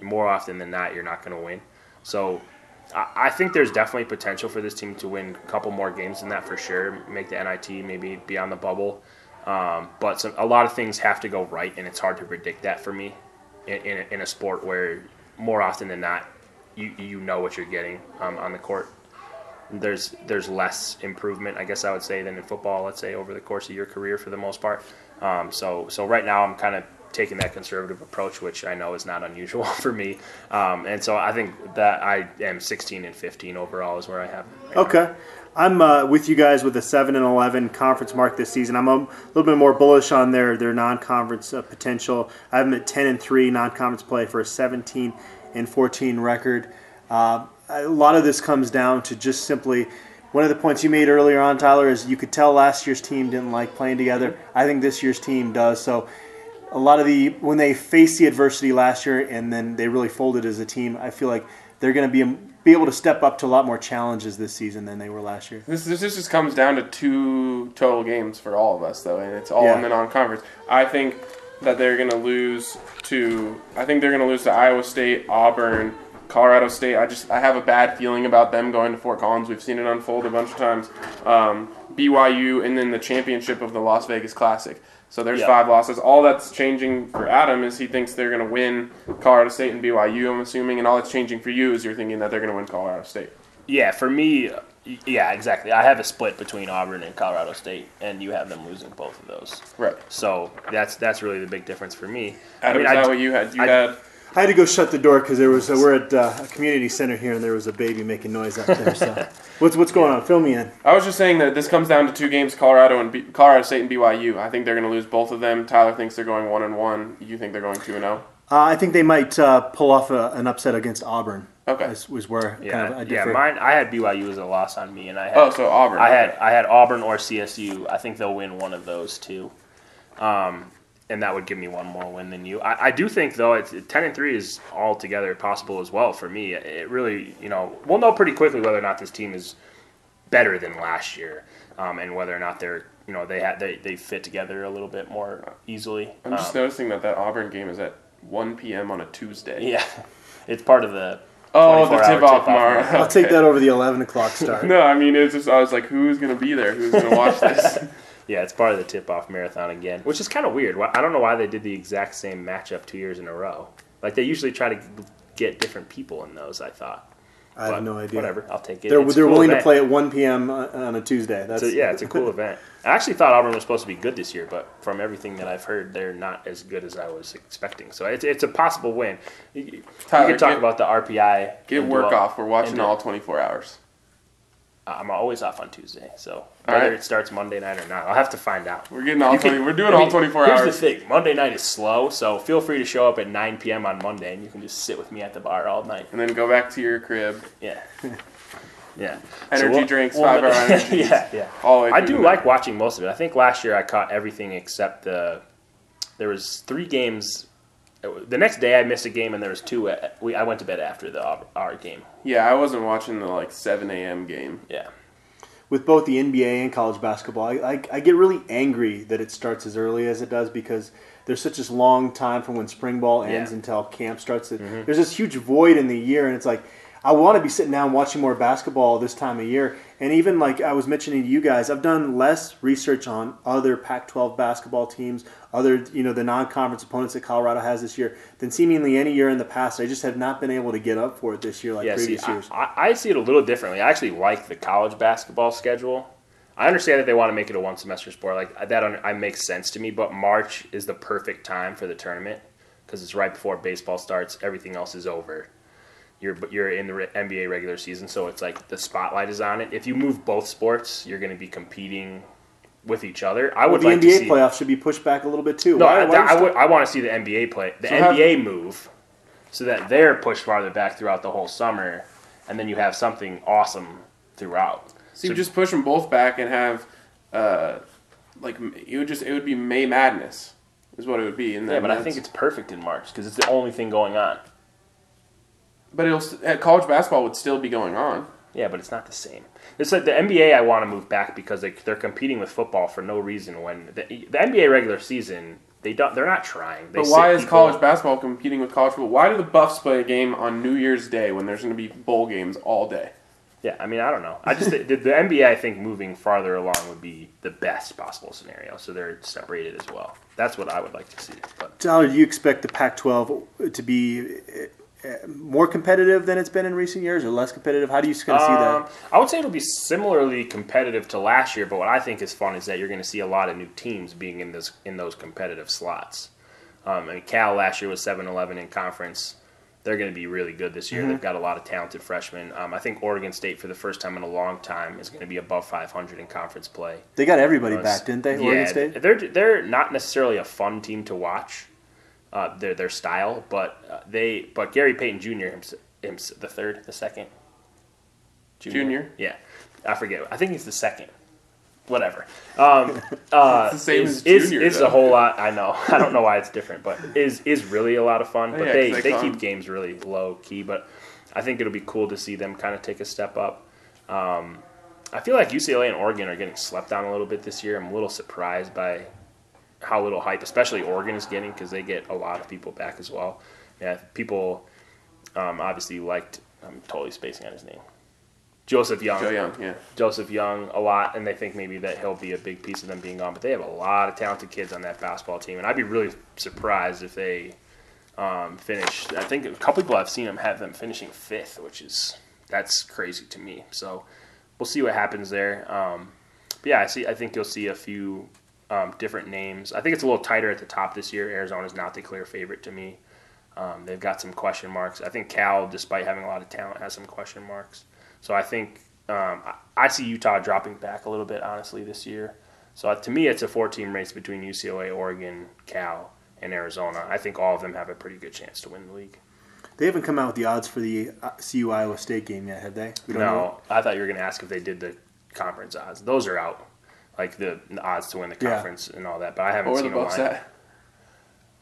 more often than not, you're not going to win. So I think there's definitely potential for this team to win a couple more games than that for sure. Make the NIT, maybe be on the bubble. Um, but some, a lot of things have to go right, and it's hard to predict that for me in, in, a, in a sport where more often than not, you, you know what you're getting um, on the court. There's there's less improvement, I guess I would say, than in football. Let's say over the course of your career, for the most part. Um, so so right now, I'm kind of taking that conservative approach, which I know is not unusual for me. Um, and so I think that I am 16 and 15 overall is where I have. right. Okay. I'm uh, with you guys with a 7 and 11 conference mark this season. I'm a little bit more bullish on their their non-conference uh, potential. I have them at 10 and 3 non-conference play for a 17 and 14 record. Uh, a lot of this comes down to just simply one of the points you made earlier on, Tyler, is you could tell last year's team didn't like playing together. I think this year's team does. So a lot of the when they faced the adversity last year and then they really folded as a team, I feel like they're going to be be able to step up to a lot more challenges this season than they were last year. This, this just comes down to two total games for all of us, though, and it's all Yeah. in the non-conference. I think that they're going to lose to. I think they're going to lose to Iowa State, Auburn, Colorado State. I just I have a bad feeling about them going to Fort Collins. We've seen it unfold a bunch of times. Um, BYU, and then the championship of the Las Vegas Classic. So there's Yeah. five losses. All that's changing for Adam is he thinks they're going to win Colorado State and BYU. I'm assuming, and all that's changing for you is you're thinking that they're going to win Colorado State. Yeah, for me, yeah, exactly. I have a split between Auburn and Colorado State, and you have them losing both of those. Right. So that's that's really the big difference for me. Adam, I mean, is that what you had? You I- had. I had to go shut the door because there was a, we're at uh, a community center here and there was a baby making noise out there. So what's what's going on? Fill me in. I was just saying that this comes down to two games: Colorado and B- Colorado State and BYU. I think they're going to lose both of them. Tyler thinks they're going one and one. You think they're going two and zero? Uh, I think they might uh, pull off a, an upset against Auburn. Okay. Is, was where Yeah, kind of I yeah. Mine, I had BYU as a loss on me, and I had Oh, so Auburn. I had. I had Auburn or CSU. I think they'll win one of those two, um, and that would give me one more win than you. I, I do think though, it's ten and three is altogether possible as well for me. It really, you know, we'll know pretty quickly whether or not this team is better than last year, um, and whether or not they're you know they had they, they fit together a little bit more easily. I'm just Um, noticing that that Auburn game is at 1 p.m. on a Tuesday. yeah, it's part of the Oh, the tip off tip-off tomorrow. I'll take that over the eleven o'clock start. No, I mean it's just I was like, who's going to be there? Who's going to watch this? Yeah, it's part of the tip-off marathon again, which is kind of weird. I don't know why they did the exact same matchup two years in a row. Like they usually try to get different people in those. I thought. I have But no idea. Whatever, I'll take it. They're, they're cool willing to play at 1 p.m. on uh, on a Tuesday. That's It's a- yeah, it's a cool event. I actually thought Auburn was supposed to be good this year, but from everything that I've heard, they're not as good as I was expecting. So it's, it's a possible win. You, you can talk get- about the RPI. Get work all- off. We're watching all 24 hours. I'm always off on Tuesday, so All whether right. it starts Monday night or not, I'll have to find out. We're getting all You can- 20. We're doing I mean, all 24 here's hours. Here's the thing: Monday night is slow, so feel free to show up at 9 p.m. on Monday, and you can just sit with me at the bar all night. And then go back to your crib. Yeah, yeah. Energy drinks, five-hour energies. yeah, yeah. All I do like watching most of it. I think last year I caught everything except the. There was three games. The next day I missed a game, and there was two. We I went to bed after the our, our game. Yeah, I wasn't watching the like 7 a.m. game. Yeah. with both the NBA and college basketball, I, I, I get really angry that it starts as early as it does because there's such this long time from when spring ball ends Yeah. Mm-hmm. until camp starts. There's this huge void in the year, and it's like I want to be sitting down watching more basketball this time of year. And even like I was mentioning to you guys, I've done less research on other Pac-12 basketball teams, other you know the non-conference opponents that Colorado has this year than seemingly any year in the past. I just have not been able to get up for it this year like Yeah, previous I, years. I, I see it a little differently. I actually like the college basketball schedule. I understand that they want to make it a one semester sport. Like uh, that, I makes sense to me. But March is the perfect time for the tournament because it's right before baseball starts. Everything else is over. You're you're in the re- NBA regular season, so it's like the spotlight is on it. If you move both sports, you're going to be competing with each other. I Well, would the like NBA to see. The NBA playoffs should be pushed back a little bit too. No, Why- I, why I, would, I want to see the NBA play, the So have- NBA move, so that they're pushed farther back throughout the whole summer, and then you have something awesome throughout. So you just push them both back and have, uh, like it would just it would be May Madness, is what it would be. And Yeah, but I think it's perfect in March because it's the only thing going on. But it'll st- uh, college basketball would still be going on. Yeah, but it's not the same. It's like the NBA. I want to move back because they they're competing with football for no reason. When the, the NBA regular season, they don't. They're not trying. They But why is people- college basketball competing with college football? Why do the Buffs play a game on New Year's Day when there's going to be bowl games all day? Yeah, I mean, I don't know. I just the, the NBA. I think moving farther along would be the best possible scenario. So they're separated as well. That's what I would like to see. But Tyler, do you expect the Pac-12 to be uh, more competitive than it's been in recent years, or less competitive? How do you kind of see Um, that? I would say it'll be similarly competitive to last year, but what I think is fun is that you're going to see a lot of new teams being in this in those competitive slots. Um, I mean, Cal last year was 7-11 in conference. They're going to be really good this Mm-hmm. year. They've got a lot of talented freshmen. Um, I think Oregon State, for the first time in a long time, is going to be above 500 in conference play. They got everybody back, didn't they? Yeah, Oregon State. they're they're not necessarily a fun team to watch. Uh, their their style, but uh, they but Gary Payton Jr. Himself, himself, the third, the second, Junior? Yeah, I forget. I think he's the second. Whatever. Um, uh, It's the same is, as junior, is though. a whole lot. I know. I don't know why it's different, but is is really a lot of fun. But Oh, yeah, they they they keep games really low key. But I think it'll be cool to see them kind of take a step up. Um, I feel like UCLA and Oregon are getting slept on a little bit this year. I'm a little surprised by how little hype, especially Oregon is getting because they get a lot of people back as well. Yeah, people um, obviously liked. I'm totally spacing on his name. Joseph Young. Joe Young, yeah. Joseph Young a lot, and they think maybe that he'll be a big piece of them being gone. But they have a lot of talented kids on that basketball team, and I'd be really surprised if they um, finish. I think a couple people I've seen them have them finishing fifth, which is that's crazy to me. So we'll see what happens there. Um, but yeah, I see. I think you'll see a few um, different names. I think it's a little tighter at the top this year. Arizona's not the clear favorite to me. Um, they've got some question marks. I think Cal, despite having a lot of talent, has some question marks. So I think um, I, see Utah dropping back a little bit, honestly, this year. So to me, it's a four-team race between UCLA, Oregon, Cal, and Arizona. I think all of them have a pretty good chance to win the league. They haven't come out with the odds for the uh, CU Iowa State game yet, have they? We don't know. No, I thought you were going to ask if they did the conference odds. Those are out, like the, the odds to win the Yeah. conference and all that. But I haven't What seen the a Bucks line. at?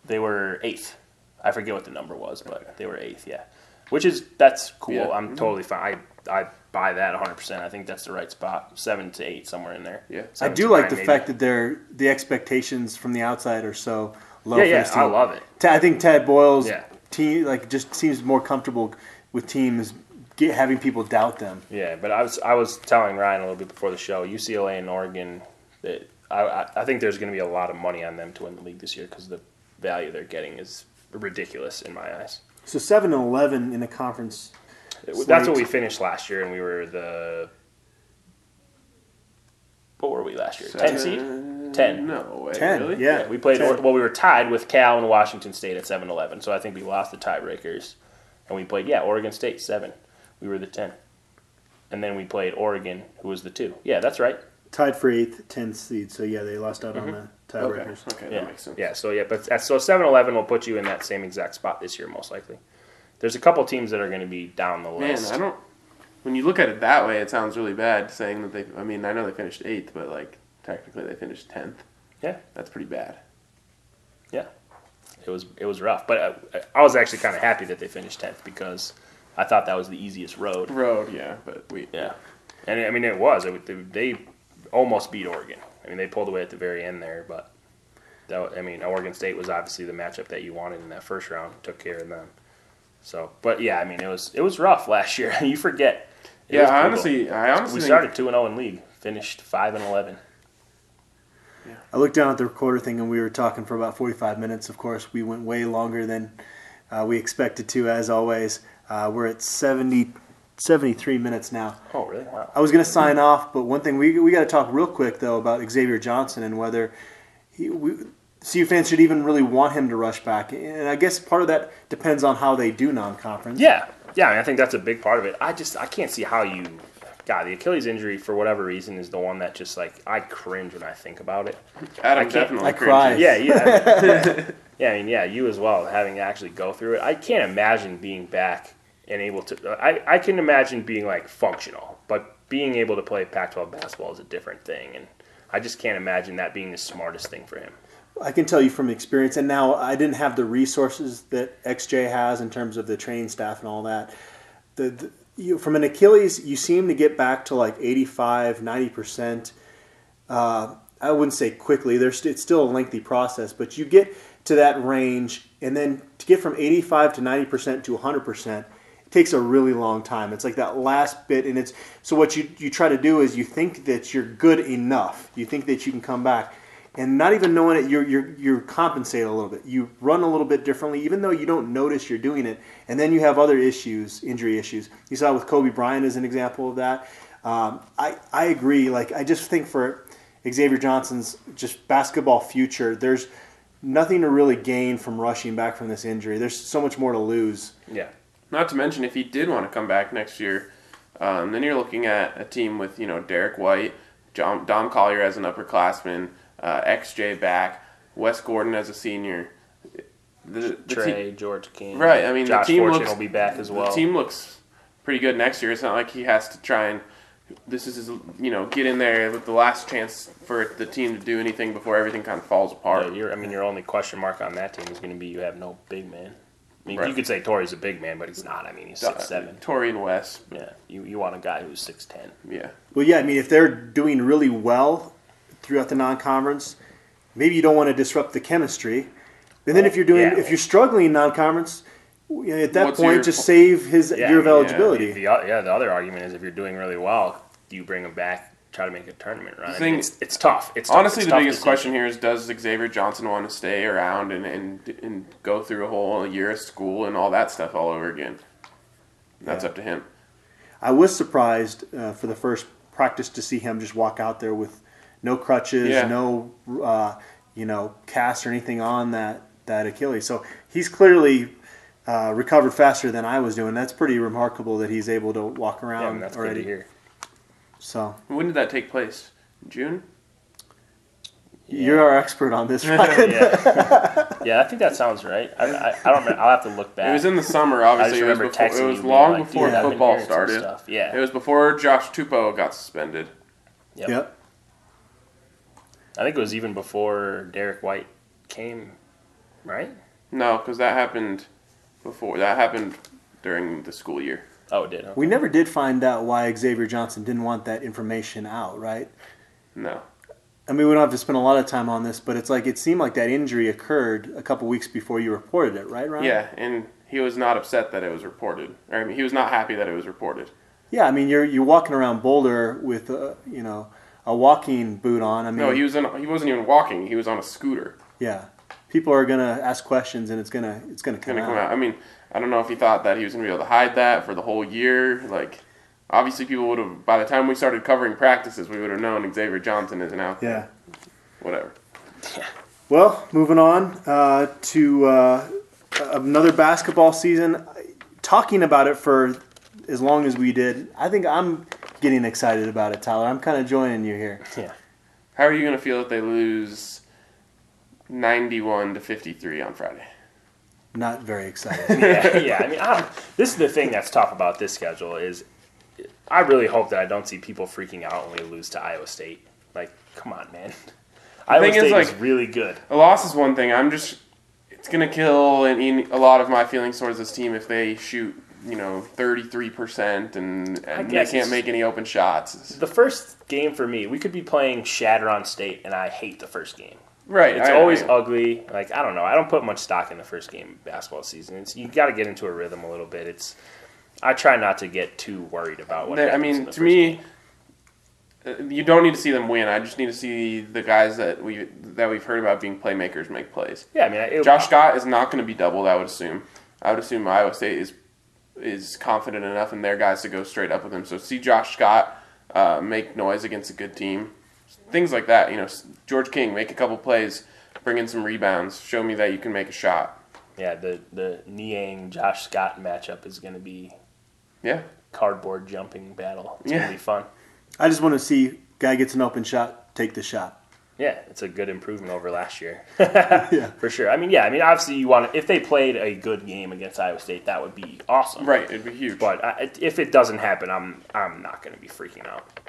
They were eighth. I forget what the number was, but they were eighth. Yeah, which is that's cool. Yeah. I'm mm-hmm. totally fine. I I buy that 100. percent I think that's the right spot. Seven to eight, somewhere in there. Yeah. I do like nine, the maybe. fact that they're the expectations from the outside are so low. Yeah, for yeah, this I love it. I think Tad Boyle's Yeah. team like just seems more comfortable with teams get, having people doubt them. Yeah, but I was I was telling Ryan a little bit before the show. UCLA and Oregon, that I I, I think there's going to be a lot of money on them to win the league this year because the value they're getting is ridiculous in my eyes. So seven and eleven in the conference. That's what we finished last year, and we were the. What were we last year? Ten seed. Ten. No way. 10, Really? yeah. We played. 10. Well, we were tied with Cal and Washington State at 7-11, so I think we lost the tiebreakers, and we played yeah Oregon State seven. We were the ten, and then we played Oregon, who was the two. Yeah, that's right. Tied for eighth, 10th seed. So yeah, they lost out on the Okay. tiebreakers. Okay, yeah, that makes sense. yeah. So yeah, but so 7-Eleven will put you in that same exact spot this year, most likely. There's a couple teams that are going to be down the list. Man. I don't. When you look at it that way, it sounds really bad saying that they. I mean, I know they finished eighth, but like technically they finished tenth. Yeah. That's pretty bad. Yeah, it was it was rough, but uh, I, I was actually kind of happy that they finished tenth because I thought that was the easiest road. Road, yeah, but we. Yeah, And I mean, it was. It, they, they almost beat Oregon. I mean, they pulled away at the very end there, but that, I mean, Oregon State was obviously the matchup that you wanted in that first round. Took care of them. So, but yeah, I mean, it was it was rough last year. you forget. It Yeah, was I brutal. honestly, I honestly we started two and zero in league, finished five and eleven. I looked down at the recorder thing and we were talking for about 45 minutes. Of course, we went way longer than uh, we expected to, as always. Uh, we're at 70, 73 minutes now. Oh, really? Wow. I was going to sign off, but one thing we, we got to talk real quick, though, about Xavier Johnson and whether he, we, CU fans should even really want him to rush back. And I guess part of that depends on how they do non conference. Yeah, yeah. I, mean, I think that's a big part of it. I just I can't see how you. God, the Achilles injury for whatever reason is the one that just like I cringe when I think about it. Adam can't- definitely I cringes. cried. Yeah, yeah. yeah, I mean, yeah, you as well, having to actually go through it. I can't imagine being back and able to. I, I can imagine being like functional, but being able to play Pac 12 basketball is a different thing. And I just can't imagine that being the smartest thing for him. I can tell you from experience, and now I didn't have the resources that XJ has in terms of the training staff and all that. The, the you, from an Achilles, you seem to get back to like 85, 90 percent. Uh, I wouldn't say quickly. There's it's still a lengthy process, but you get to that range, and then to get from 85 to 90 percent to 100 percent, it takes a really long time. It's like that last bit, and it's so what you you try to do is you think that you're good enough. You think that you can come back, and not even knowing it, you're you're you're compensated a little bit. You run a little bit differently, even though you don't notice you're doing it, and then you have other issues, injury issues. You saw with Kobe Bryant as an example of that. Um, I I agree. Like I just think for Xavier Johnson's just basketball future, there's nothing to really gain from rushing back from this injury. There's so much more to lose. Yeah. Not to mention, if he did want to come back next year, um, then you're looking at a team with you know Derrick White, John, Dom Collier as an upperclassman, uh, XJ back, Wes Gordon as a senior. The, the te- Trey, George King. Right, I mean, the team Fortune looks- will be back as well. The team looks pretty good next year. It's not like he has to try and this is his, you know get in there with the last chance for the team to do anything before everything kind of falls apart. Yeah, I mean, your only question mark on that team is going to be you have no big man. I mean, Right. you could say Tory's a big man, but he's not. I mean, he's six seven. Tory and Wes, Yeah, you, you want a guy who's six ten. yeah. Well, yeah, I mean, if they're doing really well throughout the non-conference, maybe you don't want to disrupt the chemistry. And then if you're doing, Yeah. if you're struggling in non-conference, at that What's point, your- just save his Yeah, year of I mean, eligibility. The, yeah, the other argument is if you're doing really well, do you bring him back, try to make a tournament run? I mean, thing- it's, it's tough. It's tough. Honestly, It's the tough biggest question here is: Does Xavier Johnson want to stay around and, and and go through a whole year of school and all that stuff all over again? That's Yeah. up to him. I was surprised uh, for the first practice to see him just walk out there with no crutches, Yeah. no, uh, you know, cast or anything on that that Achilles. So he's clearly. Uh, recovered faster than I was doing. That's pretty remarkable that he's able to walk around mean, that's already. good to hear. So When did that take place? June. you're our expert on this, Ryan. yeah, yeah, I think that sounds right. I, I, I don't. Remember, I'll have to look back. It was in the summer, I obviously. just It was remember before. texting It was long like, before "Dude, football started. stuff." Yeah. It was before Josh Tupou got suspended. Yep. Yep. I think it was even before Derrick White came, right? No, because that happened before. That happened during the school year. Oh, it did. Huh? We never did find out why Xavier Johnson didn't want that information out, right? No. I mean, we don't have to spend a lot of time on this, but it's like it seemed like that injury occurred a couple weeks before you reported it, right, Ryan? Yeah, and he was not upset that it was reported. Or, I mean, he was not happy that it was reported. Yeah, I mean, you're you're walking around Boulder with a, you know a walking boot on. I mean, No, he was in. He wasn't even walking. He was on a scooter. yeah, people are gonna ask questions, and it's gonna it's gonna come, Gonna out. come out. I mean, I don't know if he thought that he was gonna be able to hide that for the whole year. Like, obviously, people would have. By the time we started covering practices, we would have known Xavier Johnson isn't out. there. Yeah. Whatever. Well, moving on uh, to uh, another basketball season. Talking about it for as long as we did, I think I'm getting excited about it, Tyler. I'm kind of joining you here. Yeah. How are you gonna feel if they lose ninety-one to fifty-three on Friday? Not very excited. yeah, yeah. I mean, I don't, this is the thing that's tough about this schedule is I really hope that I don't see people freaking out when we lose to Iowa State. Like, come on, man. Iowa thing is, State was like- really good. A loss is one thing. I'm just. It's gonna kill and eat a lot of my feelings towards this team if they shoot you know, 33% and, and they can't make any open shots. The first game for me, we could be playing Chadron State, and I hate the first game. Right. It's I- always I- ugly. Like I don't know. I don't put much stock in the first game of basketball season. It's you got to get into a rhythm a little bit. It's I try not to get too worried about what. I mean, to me, game. uh, you don't need to see them win. I just need to see the guys that we that we've heard about being playmakers make plays. yeah. I mean, it, Josh Scott is not going to be doubled. I would assume. I would assume Iowa State is is confident enough in their guys to go straight up with him. So see Josh Scott uh, make noise against a good team, things like that. You know, George King make a couple plays, bring in some rebounds, show me that you can make a shot. Yeah, the the Niang Josh Scott matchup is going to be Yeah, cardboard jumping battle. It's Yeah. going to be fun. I just want to see guy gets an open shot, take the shot. Yeah, it's a good improvement over last year. Yeah. For sure. I mean, yeah, I mean, obviously, you want to, if they played a good game against Iowa State, that would be awesome. right. It'd be huge. But I, if it doesn't happen, I'm I'm not going to be freaking out.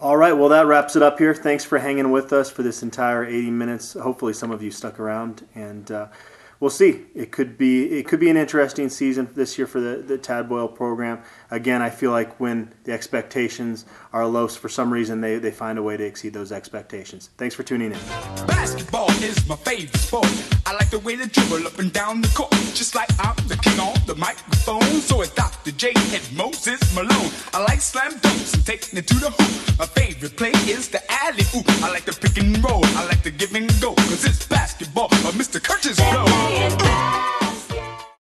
All right, well, that wraps it up here. Thanks for hanging with us for this entire 80 minutes. Hopefully, some of you stuck around, and uh, we'll see. It could be it could be an interesting season this year for the, the Tad Boyle program again, I feel like when the expectations are low, for some reason they, they find a way to exceed those expectations. Thanks for tuning in. Basketball is my favorite sport. I like the way they dribble up and down the court, just like I'm the king on the microphone. So it's Dr. J and Moses Malone. I like slam dunks and taking it to the hoop. My favorite play is the alley oop. I like the pick and roll. I like the give and go, cause it's basketball. But Mr. Kurtis Blow.